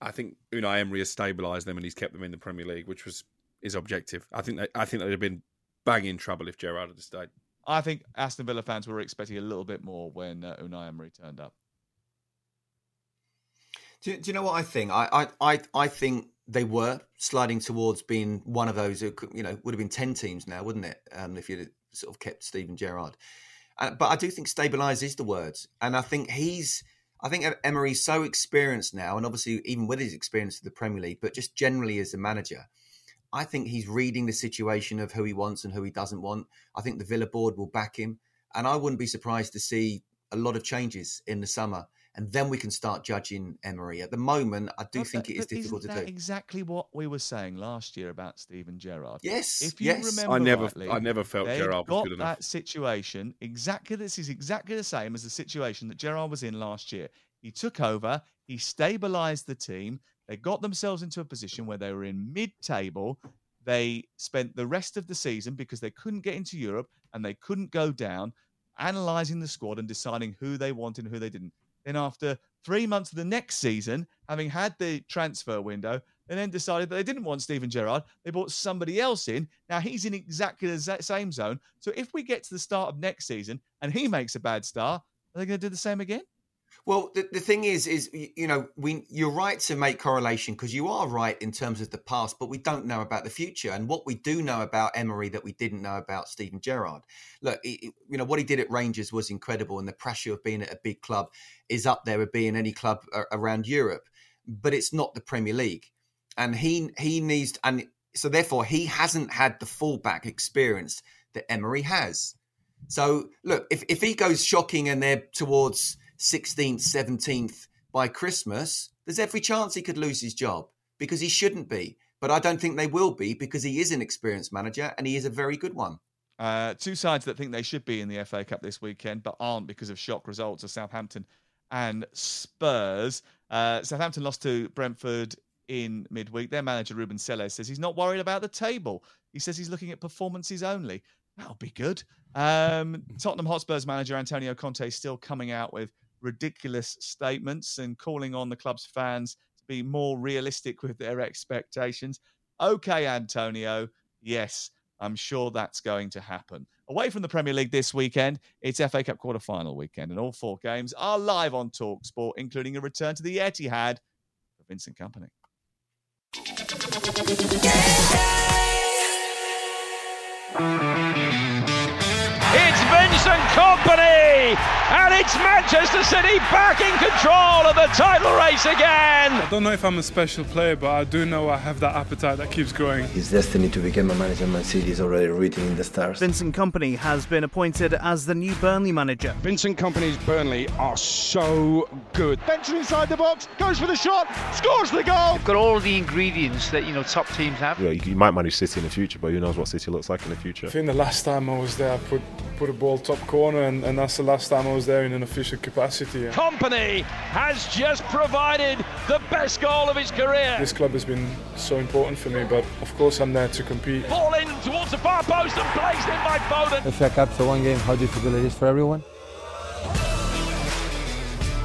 I think Unai Emery has stabilised them and he's kept them in the Premier League, which was his objective. I think they, I think they'd have been banging trouble if Gerrard had stayed. I think Aston Villa fans were expecting a little bit more when uh, Unai Emery turned up. Do, do, you know what I think? I, I, I, I think they were sliding towards being one of those who you know would have been ten teams now, wouldn't it? Um, if you'd sort of kept Steven Gerrard. Uh, but I do think stabilise is the word, and I think he's. I think Emery's so experienced now, and obviously even with his experience of the Premier League, but just generally as a manager, I think he's reading the situation of who he wants and who he doesn't want. I think the Villa board will back him, and I wouldn't be surprised to see a lot of changes in the summer and then we can start judging Emery. At the moment, I do But think that- it is but isn't difficult to that do. exactly what we were saying last year about Steven Gerrard. Yes, if you yes. remember I never- rightly, I never felt they've Gerrard was good enough. That situation exactly. This is exactly the same as the situation that Gerrard was in last year. He took over. He stabilised the team. They got themselves into a position where they were in mid-table. They spent the rest of the season because they couldn't get into Europe and they couldn't go down, analysing the squad and deciding who they wanted and who they didn't. Then after three months of the next season, having had the transfer window, they then decided that they didn't want Steven Gerrard. They brought somebody else in. Now he's in exactly the same zone. So if we get to the start of next season and he makes a bad start, are they going to do the same again? Well, the, the thing is, is you know, we you're right to make correlation because you are right in terms of the past, but we don't know about the future. And what we do know about Emery that we didn't know about Steven Gerrard. Look, he- you know what he did at Rangers was incredible, and the pressure of being at a big club is up there with being any club a- around Europe. But it's not the Premier League, and he he needs and so therefore he hasn't had the fullback experience that Emery has. So look, if if he goes shocking and they're towards 16th, 17th by Christmas, there's every chance he could lose his job because he shouldn't be. But I don't think they will be because he is an experienced manager and he is a very good one. Uh, two sides that think they should be in the FA Cup this weekend, but aren't because of shock results are Southampton and Spurs. Uh, Southampton lost to Brentford in midweek. Their manager, Ruben Selles, says he's not worried about the table. He says he's looking at performances only. That'll be good. Um, Tottenham Hotspur's manager, Antonio Conte, is still coming out with ridiculous statements and calling on the club's fans to be more realistic with their expectations. Okay, Antonio. Yes, I'm sure that's going to happen. Away from the Premier League this weekend, it's FA Cup quarter final weekend, and all four games are live on Talk Sport, including a return to the Etihad for Vincent Kompany. It's Vincent Kompany, and it's Manchester City back in control of the title race again. I don't know if I'm a special player, but I do know I have that appetite that keeps growing. His destiny to become a manager of Man City is already written in the stars. Vincent Kompany has been appointed as the new Burnley manager. Vincent Kompany's Burnley are so good. Venture inside the box, goes for the shot, scores the goal. Got all the ingredients that you know top teams have. Yeah, you, you might manage City in the future, but who knows what City looks like in the future. I think the last time I was there, I put put a ball top corner, and, and that's the last time I was there in an official capacity. Kompany has just provided the best goal of his career. This club has been so important for me, but of course I'm there to compete. Ball in towards the far post and placed in by Foden. FA Cup, so one game, how difficult it is for everyone.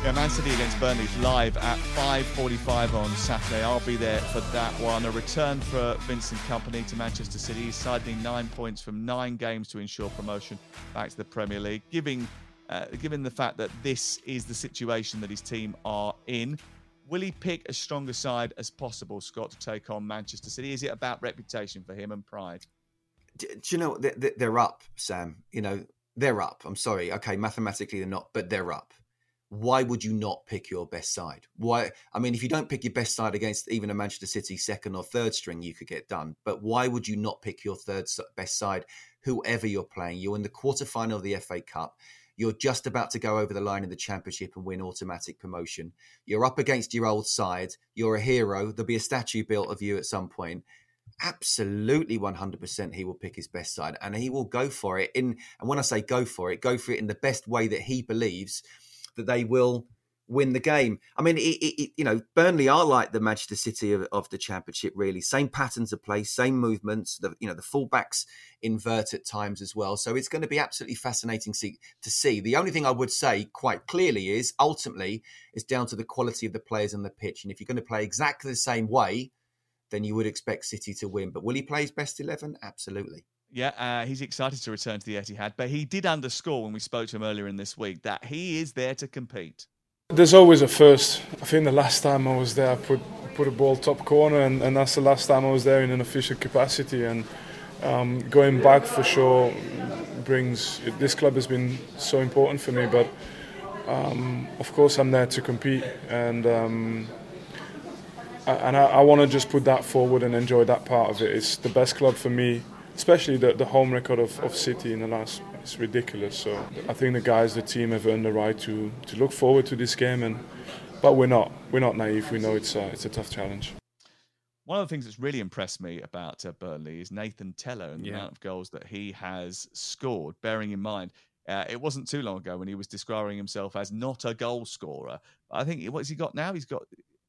Yeah, Man City against Burnley live at 5:45 on Saturday. I'll be there for that one. A return for Vincent Kompany to Manchester City. He's siding nine points from nine games to ensure promotion back to the Premier League. Giving, uh, given the fact that this is the situation that his team are in, will he pick as strong a side as possible, Scott, to take on Manchester City? Is it about reputation for him and pride? Do, do you know? They- they- They're up, Sam. You know, they're up. I'm sorry. Okay, mathematically they're not, but they're up. Why would you not pick your best side? Why? I mean, if you don't pick your best side against even a Manchester City second or third string, you could get done. But why would you not pick your third best side, whoever you're playing? You're in the quarterfinal of the FA Cup. You're just about to go over the line in the Championship and win automatic promotion. You're up against your old side. You're a hero. There'll be a statue built of you at some point absolutely 100% he will pick his best side and he will go for it in and when i say go for it go for it in the best way that he believes that they will win the game i mean it, it, you know burnley are like the manchester city of, of the championship really same patterns of play same movements the you know the fullbacks invert at times as well so it's going to be absolutely fascinating see, to see the only thing i would say quite clearly is ultimately it's down to the quality of the players on the pitch and if you're going to play exactly the same way then you would expect City to win. But will he play his best 11? Absolutely. Yeah, uh, he's excited to return to the Etihad, but he did underscore when we spoke to him earlier in this week that he is there to compete. There's always a first. I think the last time I was there, I put put a ball top corner, and, and that's the last time I was there in an official capacity. And um, going back for sure brings. This club has been so important for me, but um, of course I'm there to compete, and um, I- and I, I want to just put that forward and enjoy that part of it. It's the best club for me, especially the, the home record of, of City in the last it's ridiculous. So I think the guys, the team, have earned the right to to look forward to this game, and but we're not we're not naive. We know it's a, it's a tough challenge. One of the things that's really impressed me about uh, Burnley is Nathan Tella and the Yeah. amount of goals that he has scored. Bearing in mind, uh, it wasn't too long ago when he was describing himself as not a goal scorer. I think what's he got now? He's got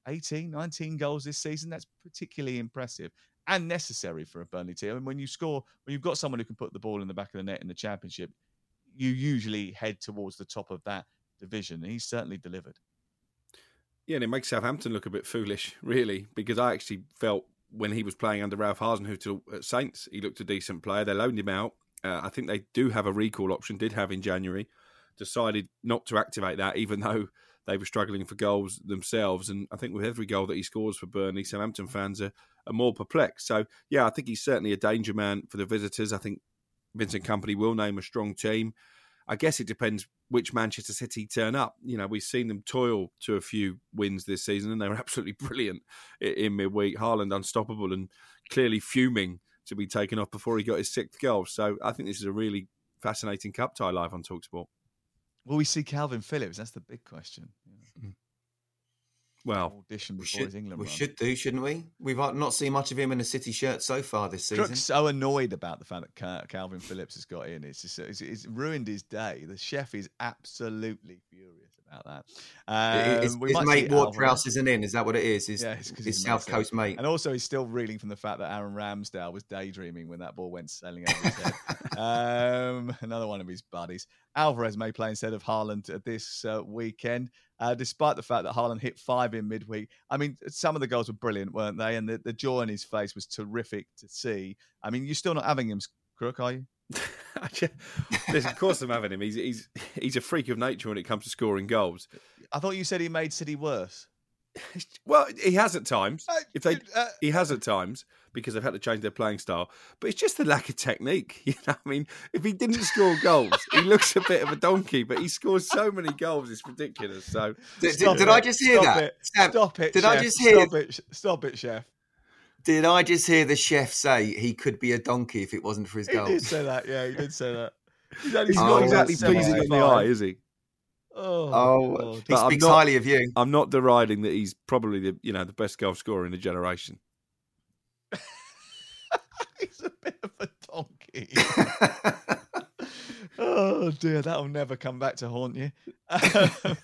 18, 19 goals this season. That's particularly impressive and necessary for a Burnley team. And when you score, when you've got someone who can put the ball in the back of the net in the Championship, you usually head towards the top of that division. And he's certainly delivered. Yeah, and it makes Southampton look a bit foolish, really, because I actually felt when he was playing under Ralph Hasenhüttl at Saints, he looked a decent player. They loaned him out. Uh, I think they do have a recall option, did have in January. Decided not to activate that, even though they were struggling for goals themselves. And I think with every goal that he scores for Burnley, Southampton fans are, are more perplexed. So, yeah, I think he's certainly a danger man for the visitors. I think Vincent Kompany will name a strong team. I guess it depends which Manchester City turn up. You know, we've seen them toil to a few wins this season, and they were absolutely brilliant in midweek. Haaland unstoppable and clearly fuming to be taken off before he got his sixth goal. So I think this is a really fascinating cup tie live on Talksport. Will we see Kalvin Phillips? That's the big question. Mm. Well, audition We before should, his England we run. should do, shouldn't we? We've not seen much of him in a City shirt so far this season. Crook's so annoyed about the fact that Kalvin Phillips has got in. It's just it's, it's ruined his day. The chef is absolutely furious about that. It's- Um, we his mate Ward Prowse isn't in. Is that what it is? His, Yeah, it's his he's South Coast mate. And also, he's still reeling from the fact that Aaron Ramsdale was daydreaming when that ball went sailing over his head. um, another one of his buddies. Alvarez may play instead of Haaland uh, this uh, weekend, uh, despite the fact that Haaland hit five in midweek. I mean, some of the goals were brilliant, weren't they? And the, the joy on his face was terrific to see. I mean, you're still not having him, Crook, are you? Listen, of course I'm having him. He's, he's, he's a freak of nature when it comes to scoring goals. I thought you said he made City worse. Well, he has at times. If they, he has at times because they've had to change their playing style. But it's just the lack of technique. You know, I mean, if he didn't score goals, he looks a bit of a donkey. But he scores so many goals, it's ridiculous. So, Did, did, did I just hear Stop that? it. Sam, Stop it. Did chef. I just hear? Stop it. Stop it, chef. Did I just hear the chef say he could be a donkey if it wasn't for his goals? He did say that. Yeah, he did say that. He's, not exactly pleasing in the eye, is he? Oh, Oh, he speaks not- highly of you. I'm not deriding that he's probably the you know the best goal scorer in the generation. He's a bit of a donkey. oh dear, that'll never come back to haunt you.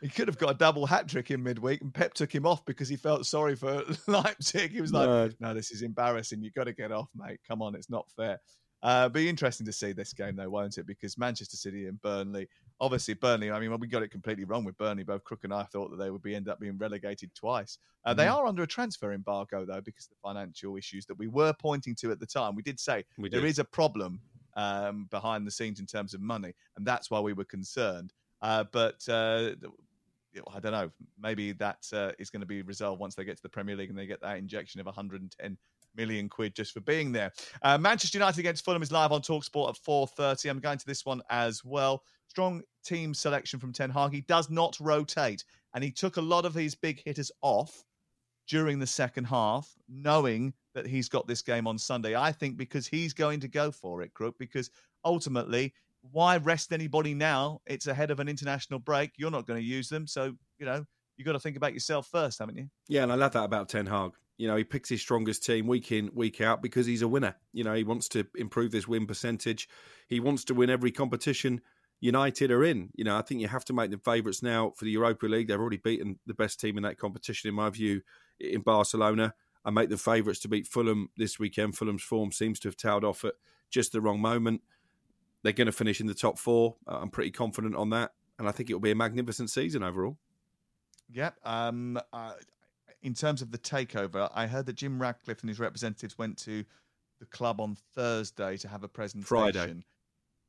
he could have got a double hat trick in midweek, and Pep took him off because he felt sorry for Leipzig. He was like, No. "No, this is embarrassing. You've got to get off, mate. Come on, it's not fair." Uh, be interesting to see this game, though, won't it? Because Manchester City and Burnley, obviously Burnley. I mean, we got it completely wrong with Burnley. Both Crook and I thought that they would be end up being relegated twice. Uh, They Mhm. are under a transfer embargo, though, because of the financial issues that we were pointing to at the time. We did say We there is a problem um, behind the scenes in terms of money, and that's why we were concerned. Uh, but uh, I don't know. Maybe that uh, is going to be resolved once they get to the Premier League and they get that injection of 110 million quid just for being there. Uh, Manchester United against Fulham is live on Talksport at 4:30. I'm going to this one as well. Strong team selection from Ten Hag. He does not rotate, and he took a lot of his big hitters off during the second half, knowing that he's got this game on Sunday. I think because he's going to go for it, Crook, because ultimately, why rest anybody now? It's ahead of an international break. You're not going to use them. So, you know, you've got to think about yourself first, haven't you? Yeah, and I love that about Ten Hag. You know, he picks his strongest team week in, week out because he's a winner. You know, he wants to improve this win percentage. He wants to win every competition United are in. You know, I think you have to make them favourites now for the Europa League. They've already beaten the best team in that competition, in my view, in Barcelona. I make them favourites to beat Fulham this weekend. Fulham's form seems to have tailed off at just the wrong moment. They're going to finish in the top four. I'm pretty confident on that. And I think it'll be a magnificent season overall. Yep. Um, uh, in terms of the takeover, I heard that Jim Ratcliffe and his representatives went to the club on Thursday to have a presentation. Friday.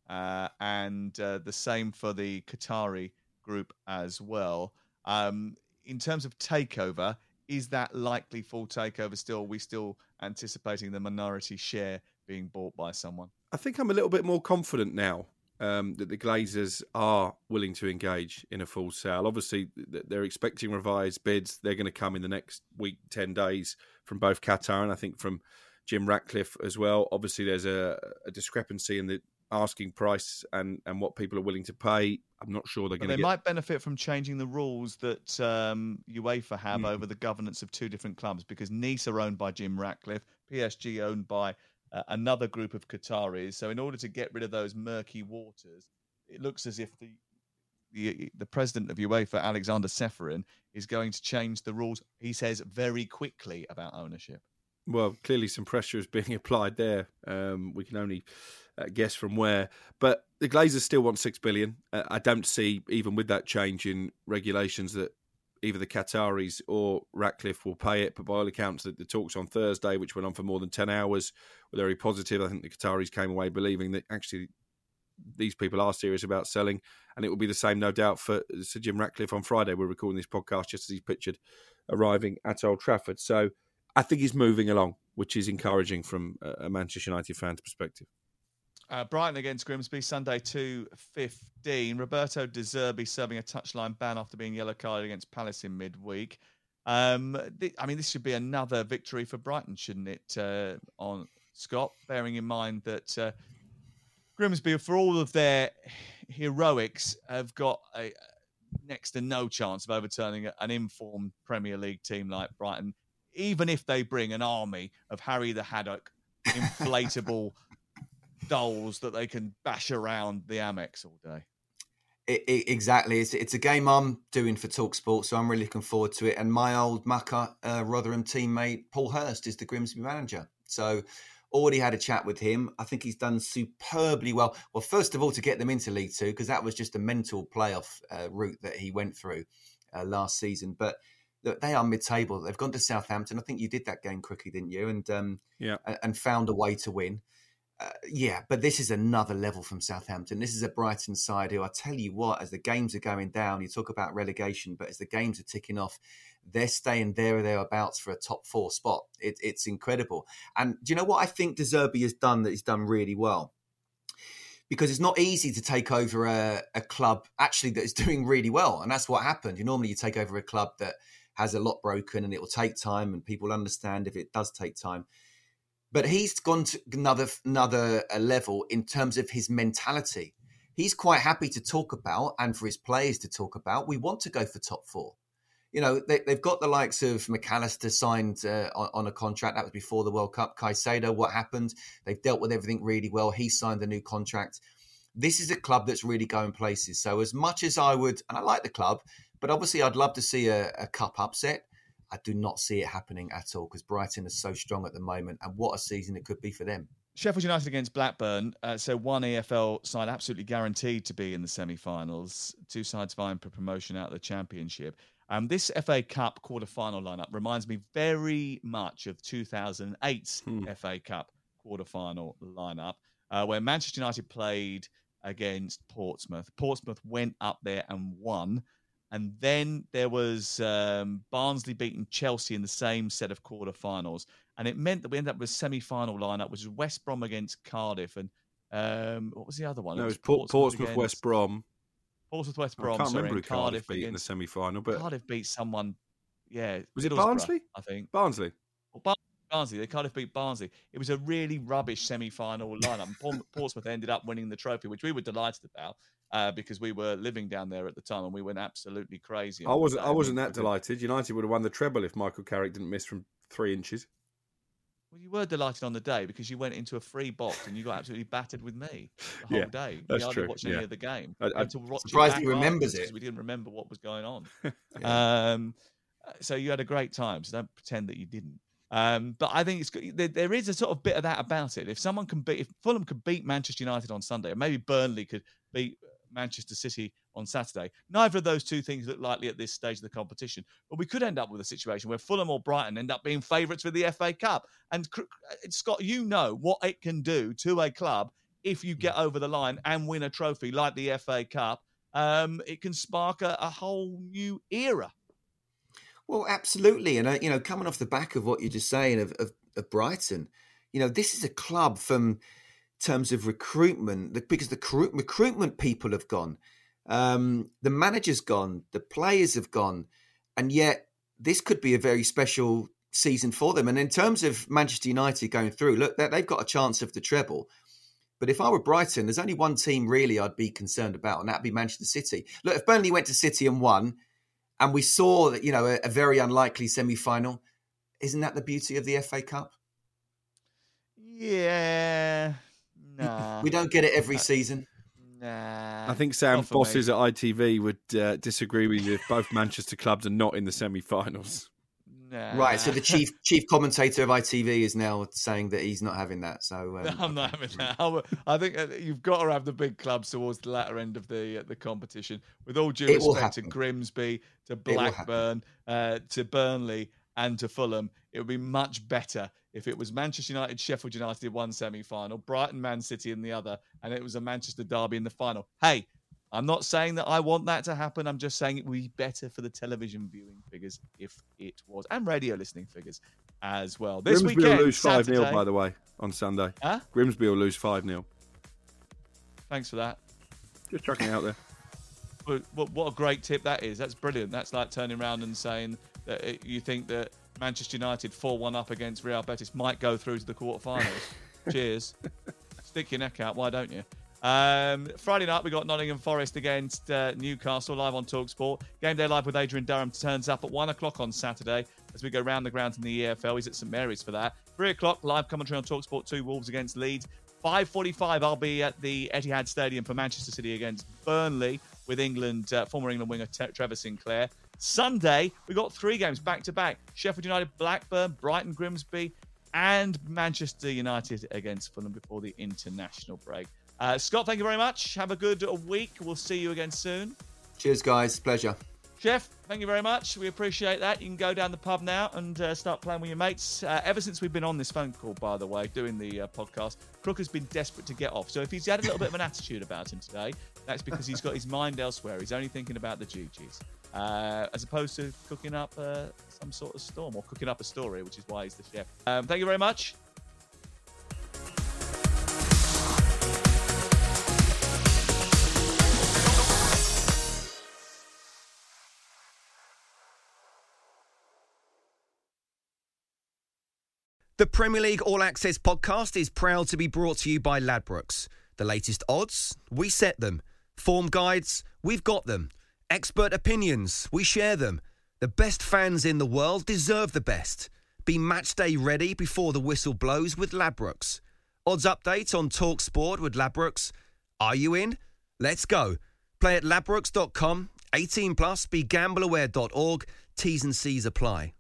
Uh, and uh, the same for the Qatari group as well. Um, in terms of takeover, is that likely full takeover still? Are we still anticipating the minority share being bought by someone? I think I'm a little bit more confident now um, that the Glazers are willing to engage in a full sale. Obviously, they're expecting revised bids. They're going to come in the next week, 10 days from both Qatar and I think from Jim Ratcliffe as well. Obviously, there's a, a discrepancy in the asking price and, and what people are willing to pay, I'm not sure they're going they to get. might benefit from changing the rules that um, UEFA have Mm. over the governance of two different clubs because Nice are owned by Jim Ratcliffe, PSG owned by uh, another group of Qataris. So, in order to get rid of those murky waters, it looks as if the the, the president of UEFA, Aleksander Čeferin, is going to change the rules. He says very quickly about ownership. Well, clearly some pressure is being applied there. Um, we can only uh, guess from where. But the Glazers still want six billion. Uh, I don't see, even with that change in regulations, that either the Qataris or Ratcliffe will pay it. But by all accounts, the, the talks on Thursday, which went on for more than ten hours, were very positive. I think the Qataris came away believing that actually these people are serious about selling, and it will be the same, no doubt, for Sir Jim Ratcliffe on Friday. We're recording this podcast just as he's pictured arriving at Old Trafford. So I think he's moving along, which is encouraging from a Manchester United fan's perspective. Uh, Brighton against Grimsby, Sunday 2.15. Roberto De Zerbi serving a touchline ban after being yellow carded against Palace in midweek. Um, th- I mean, this should be another victory for Brighton, shouldn't it, uh, on Scott, bearing in mind that uh, Grimsby, for all of their heroics, have got a next to no chance of overturning an informed Premier League team like Brighton, even if they bring an army of Harry the Haddock inflatable dolls that they can bash around the Amex all day. I- I- exactly. It's, it's a game I'm doing for Talksport, so I'm really looking forward to it. And my old mucker, uh, Rotherham teammate Paul Hurst is the Grimsby manager. So already had a chat with him. I think he's done superbly well. Well, first of all, to get them into League Two, because that was just a mental playoff uh, route that he went through uh, last season. But look, they are mid-table. They've gone to Southampton. I think you did that game quickly, didn't you? And um, Yeah. and found a way to win. Uh, yeah, but this is another level from Southampton. This is a Brighton side who I tell you what, as the games are going down, you talk about relegation, but as the games are ticking off, they're staying there or thereabouts for a top four spot. It, it's incredible. And do you know what I think De Zerbi has done that he's done really well? Because it's not easy to take over a, a club actually that is doing really well. And that's what happened. You normally you take over a club that has a lot broken and it will take time and people understand if it does take time but he's gone to another another uh, level in terms of his mentality. He's quite happy to talk about, and for his players to talk about. We want to go for top four. You know, they, they've got the likes of Mac Allister signed uh, on, on a contract. That was before the World Cup. Caicedo, what happened? They've dealt with everything really well. He signed a new contract. This is a club that's really going places. So, as much as I would, and I like the club, but obviously I'd love to see a, a cup upset. I do not see it happening at all because Brighton is so strong at the moment, and what a season it could be for them. Sheffield United against Blackburn. Uh, so one EFL side absolutely guaranteed to be in the semi-finals. Two sides vying for promotion out of the Championship. Um, this FA Cup quarter-final lineup reminds me very much of 2008's FA Cup quarter-final lineup, uh, where Manchester United played against Portsmouth. Portsmouth went up there and won. And then there was um, Barnsley beating Chelsea in the same set of quarterfinals, and it meant that we ended up with a semi-final lineup, which was West Brom against Cardiff, and um, what was the other one? No, it was Port- Portsmouth, against- West Brom. Portsmouth, West Brom. I can't sorry, remember who and Cardiff beat in the semi-final, but Cardiff beat someone. Yeah, was it Barnsley? I think. Barnsley. Well, Bar- Barnsley. They Cardiff beat Barnsley. It was a really rubbish semi-final lineup. Portsmouth ended up winning the trophy, which we were delighted about uh, because we were living down there at the time and we went absolutely crazy. I wasn't. that. I wasn't that delighted. United would have won the treble if Michael Carrick didn't miss from three inches. Well, you were delighted on the day because you went into a free box and you got absolutely battered with me the whole Yeah, day. that's we true, watched any of the game. I- We I- had to watch it Surprised he remembers it. We didn't remember what was going on. um, so you had a great time. So don't pretend that you didn't. Um, but I think it's. There, there is a sort of bit of that about it. If someone can beat, if Fulham could beat Manchester United on Sunday, or maybe Burnley could beat Manchester City on Saturday, neither of those two things look likely at this stage of the competition. But we could end up with a situation where Fulham or Brighton end up being favourites for the FA Cup. And uh, Scott, you know what it can do to a club if you get over the line and win a trophy like the FA Cup. Um, it can spark a, a whole new era. Well, absolutely, and uh, you know, coming off the back of what you're just saying of, of, of Brighton, you know, this is a club from terms of recruitment because the recruit, recruitment people have gone, um, the manager's gone, the players have gone, and yet this could be a very special season for them. And in terms of Manchester United going through, look, they- they've got a chance of the treble. But if I were Brighton, there's only one team really I'd be concerned about, and that'd be Manchester City. Look, if Burnley went to City and won, and we saw that you know a, a very unlikely semi-final, isn't that the beauty of the FA Cup? Yeah, nah. We don't get it every season. Nah. I think Sam not for bosses me. at ITV would uh, disagree with you if both Manchester clubs are not in the semi-finals. Nah. Right. So the chief chief commentator of ITV is now saying that he's not having that. So um, I'm not having that. I I think uh, you've got to have the big clubs towards the latter end of the uh, the competition. With all due It will respect to happen. Grimsby, to will happen. Blackburn, uh, to Burnley, and to Fulham, it would be much better if it was Manchester United, Sheffield United in one semi-final, Brighton, Man City in the other, and it was a Manchester derby in the final. Hey, I'm not saying that I want that to happen. I'm just saying it would be better for the television viewing figures if it was, and radio listening figures as well. This Grimsby weekend, will lose 5 0, by the way, on Sunday. Huh? Grimsby will lose 5 0. Thanks for that. Just chucking it out there. What a great tip that is. That's brilliant. That's like turning around and saying that it, you think that Manchester United 4 1 up against Real Betis might go through to the quarterfinals. Cheers. Stick your neck out. Why don't you? Um, Friday night, we got Nottingham Forest against uh, Newcastle live on Talksport. Game Day Live with Adrian Durham turns up at 1 o'clock on Saturday as we go round the grounds in the EFL. He's at St Mary's for that. 3 o'clock, live commentary on Talksport 2 Wolves against Leeds. 5.45, I'll be at the Etihad Stadium for Manchester City against Burnley with England, uh, former England winger Trevor Sinclair. Sunday, we got three games back to back Sheffield United, Blackburn, Brighton, Grimsby, and Manchester United against Fulham before the international break. Uh, Scott, thank you very much. Have a good week. We'll see you again soon. cheers, guys. Pleasure. Jeff, thank you very much. We appreciate that. You can go down the pub now and uh, start playing with your mates. Uh, ever since we've been on this phone call, by the way, doing the uh, podcast, Crook has been desperate to get off. So if he's had a little bit of an attitude about him today, that's because he's got his mind elsewhere. He's only thinking about the GGs, uh, as opposed to cooking up uh, some sort of storm or cooking up a story, which is why he's the chef. Um, thank you very much. The Premier League All Access podcast is proud to be brought to you by Ladbrokes. The latest odds, we set them. Form guides, we've got them. Expert opinions, we share them. The best fans in the world deserve the best. Be match day ready before the whistle blows with Ladbrokes. Odds update on Talk Sport with Ladbrokes. Are you in? Let's go. Play at ladbrokes.com, 18 plus. Be gambleaware.org. T's and C's apply.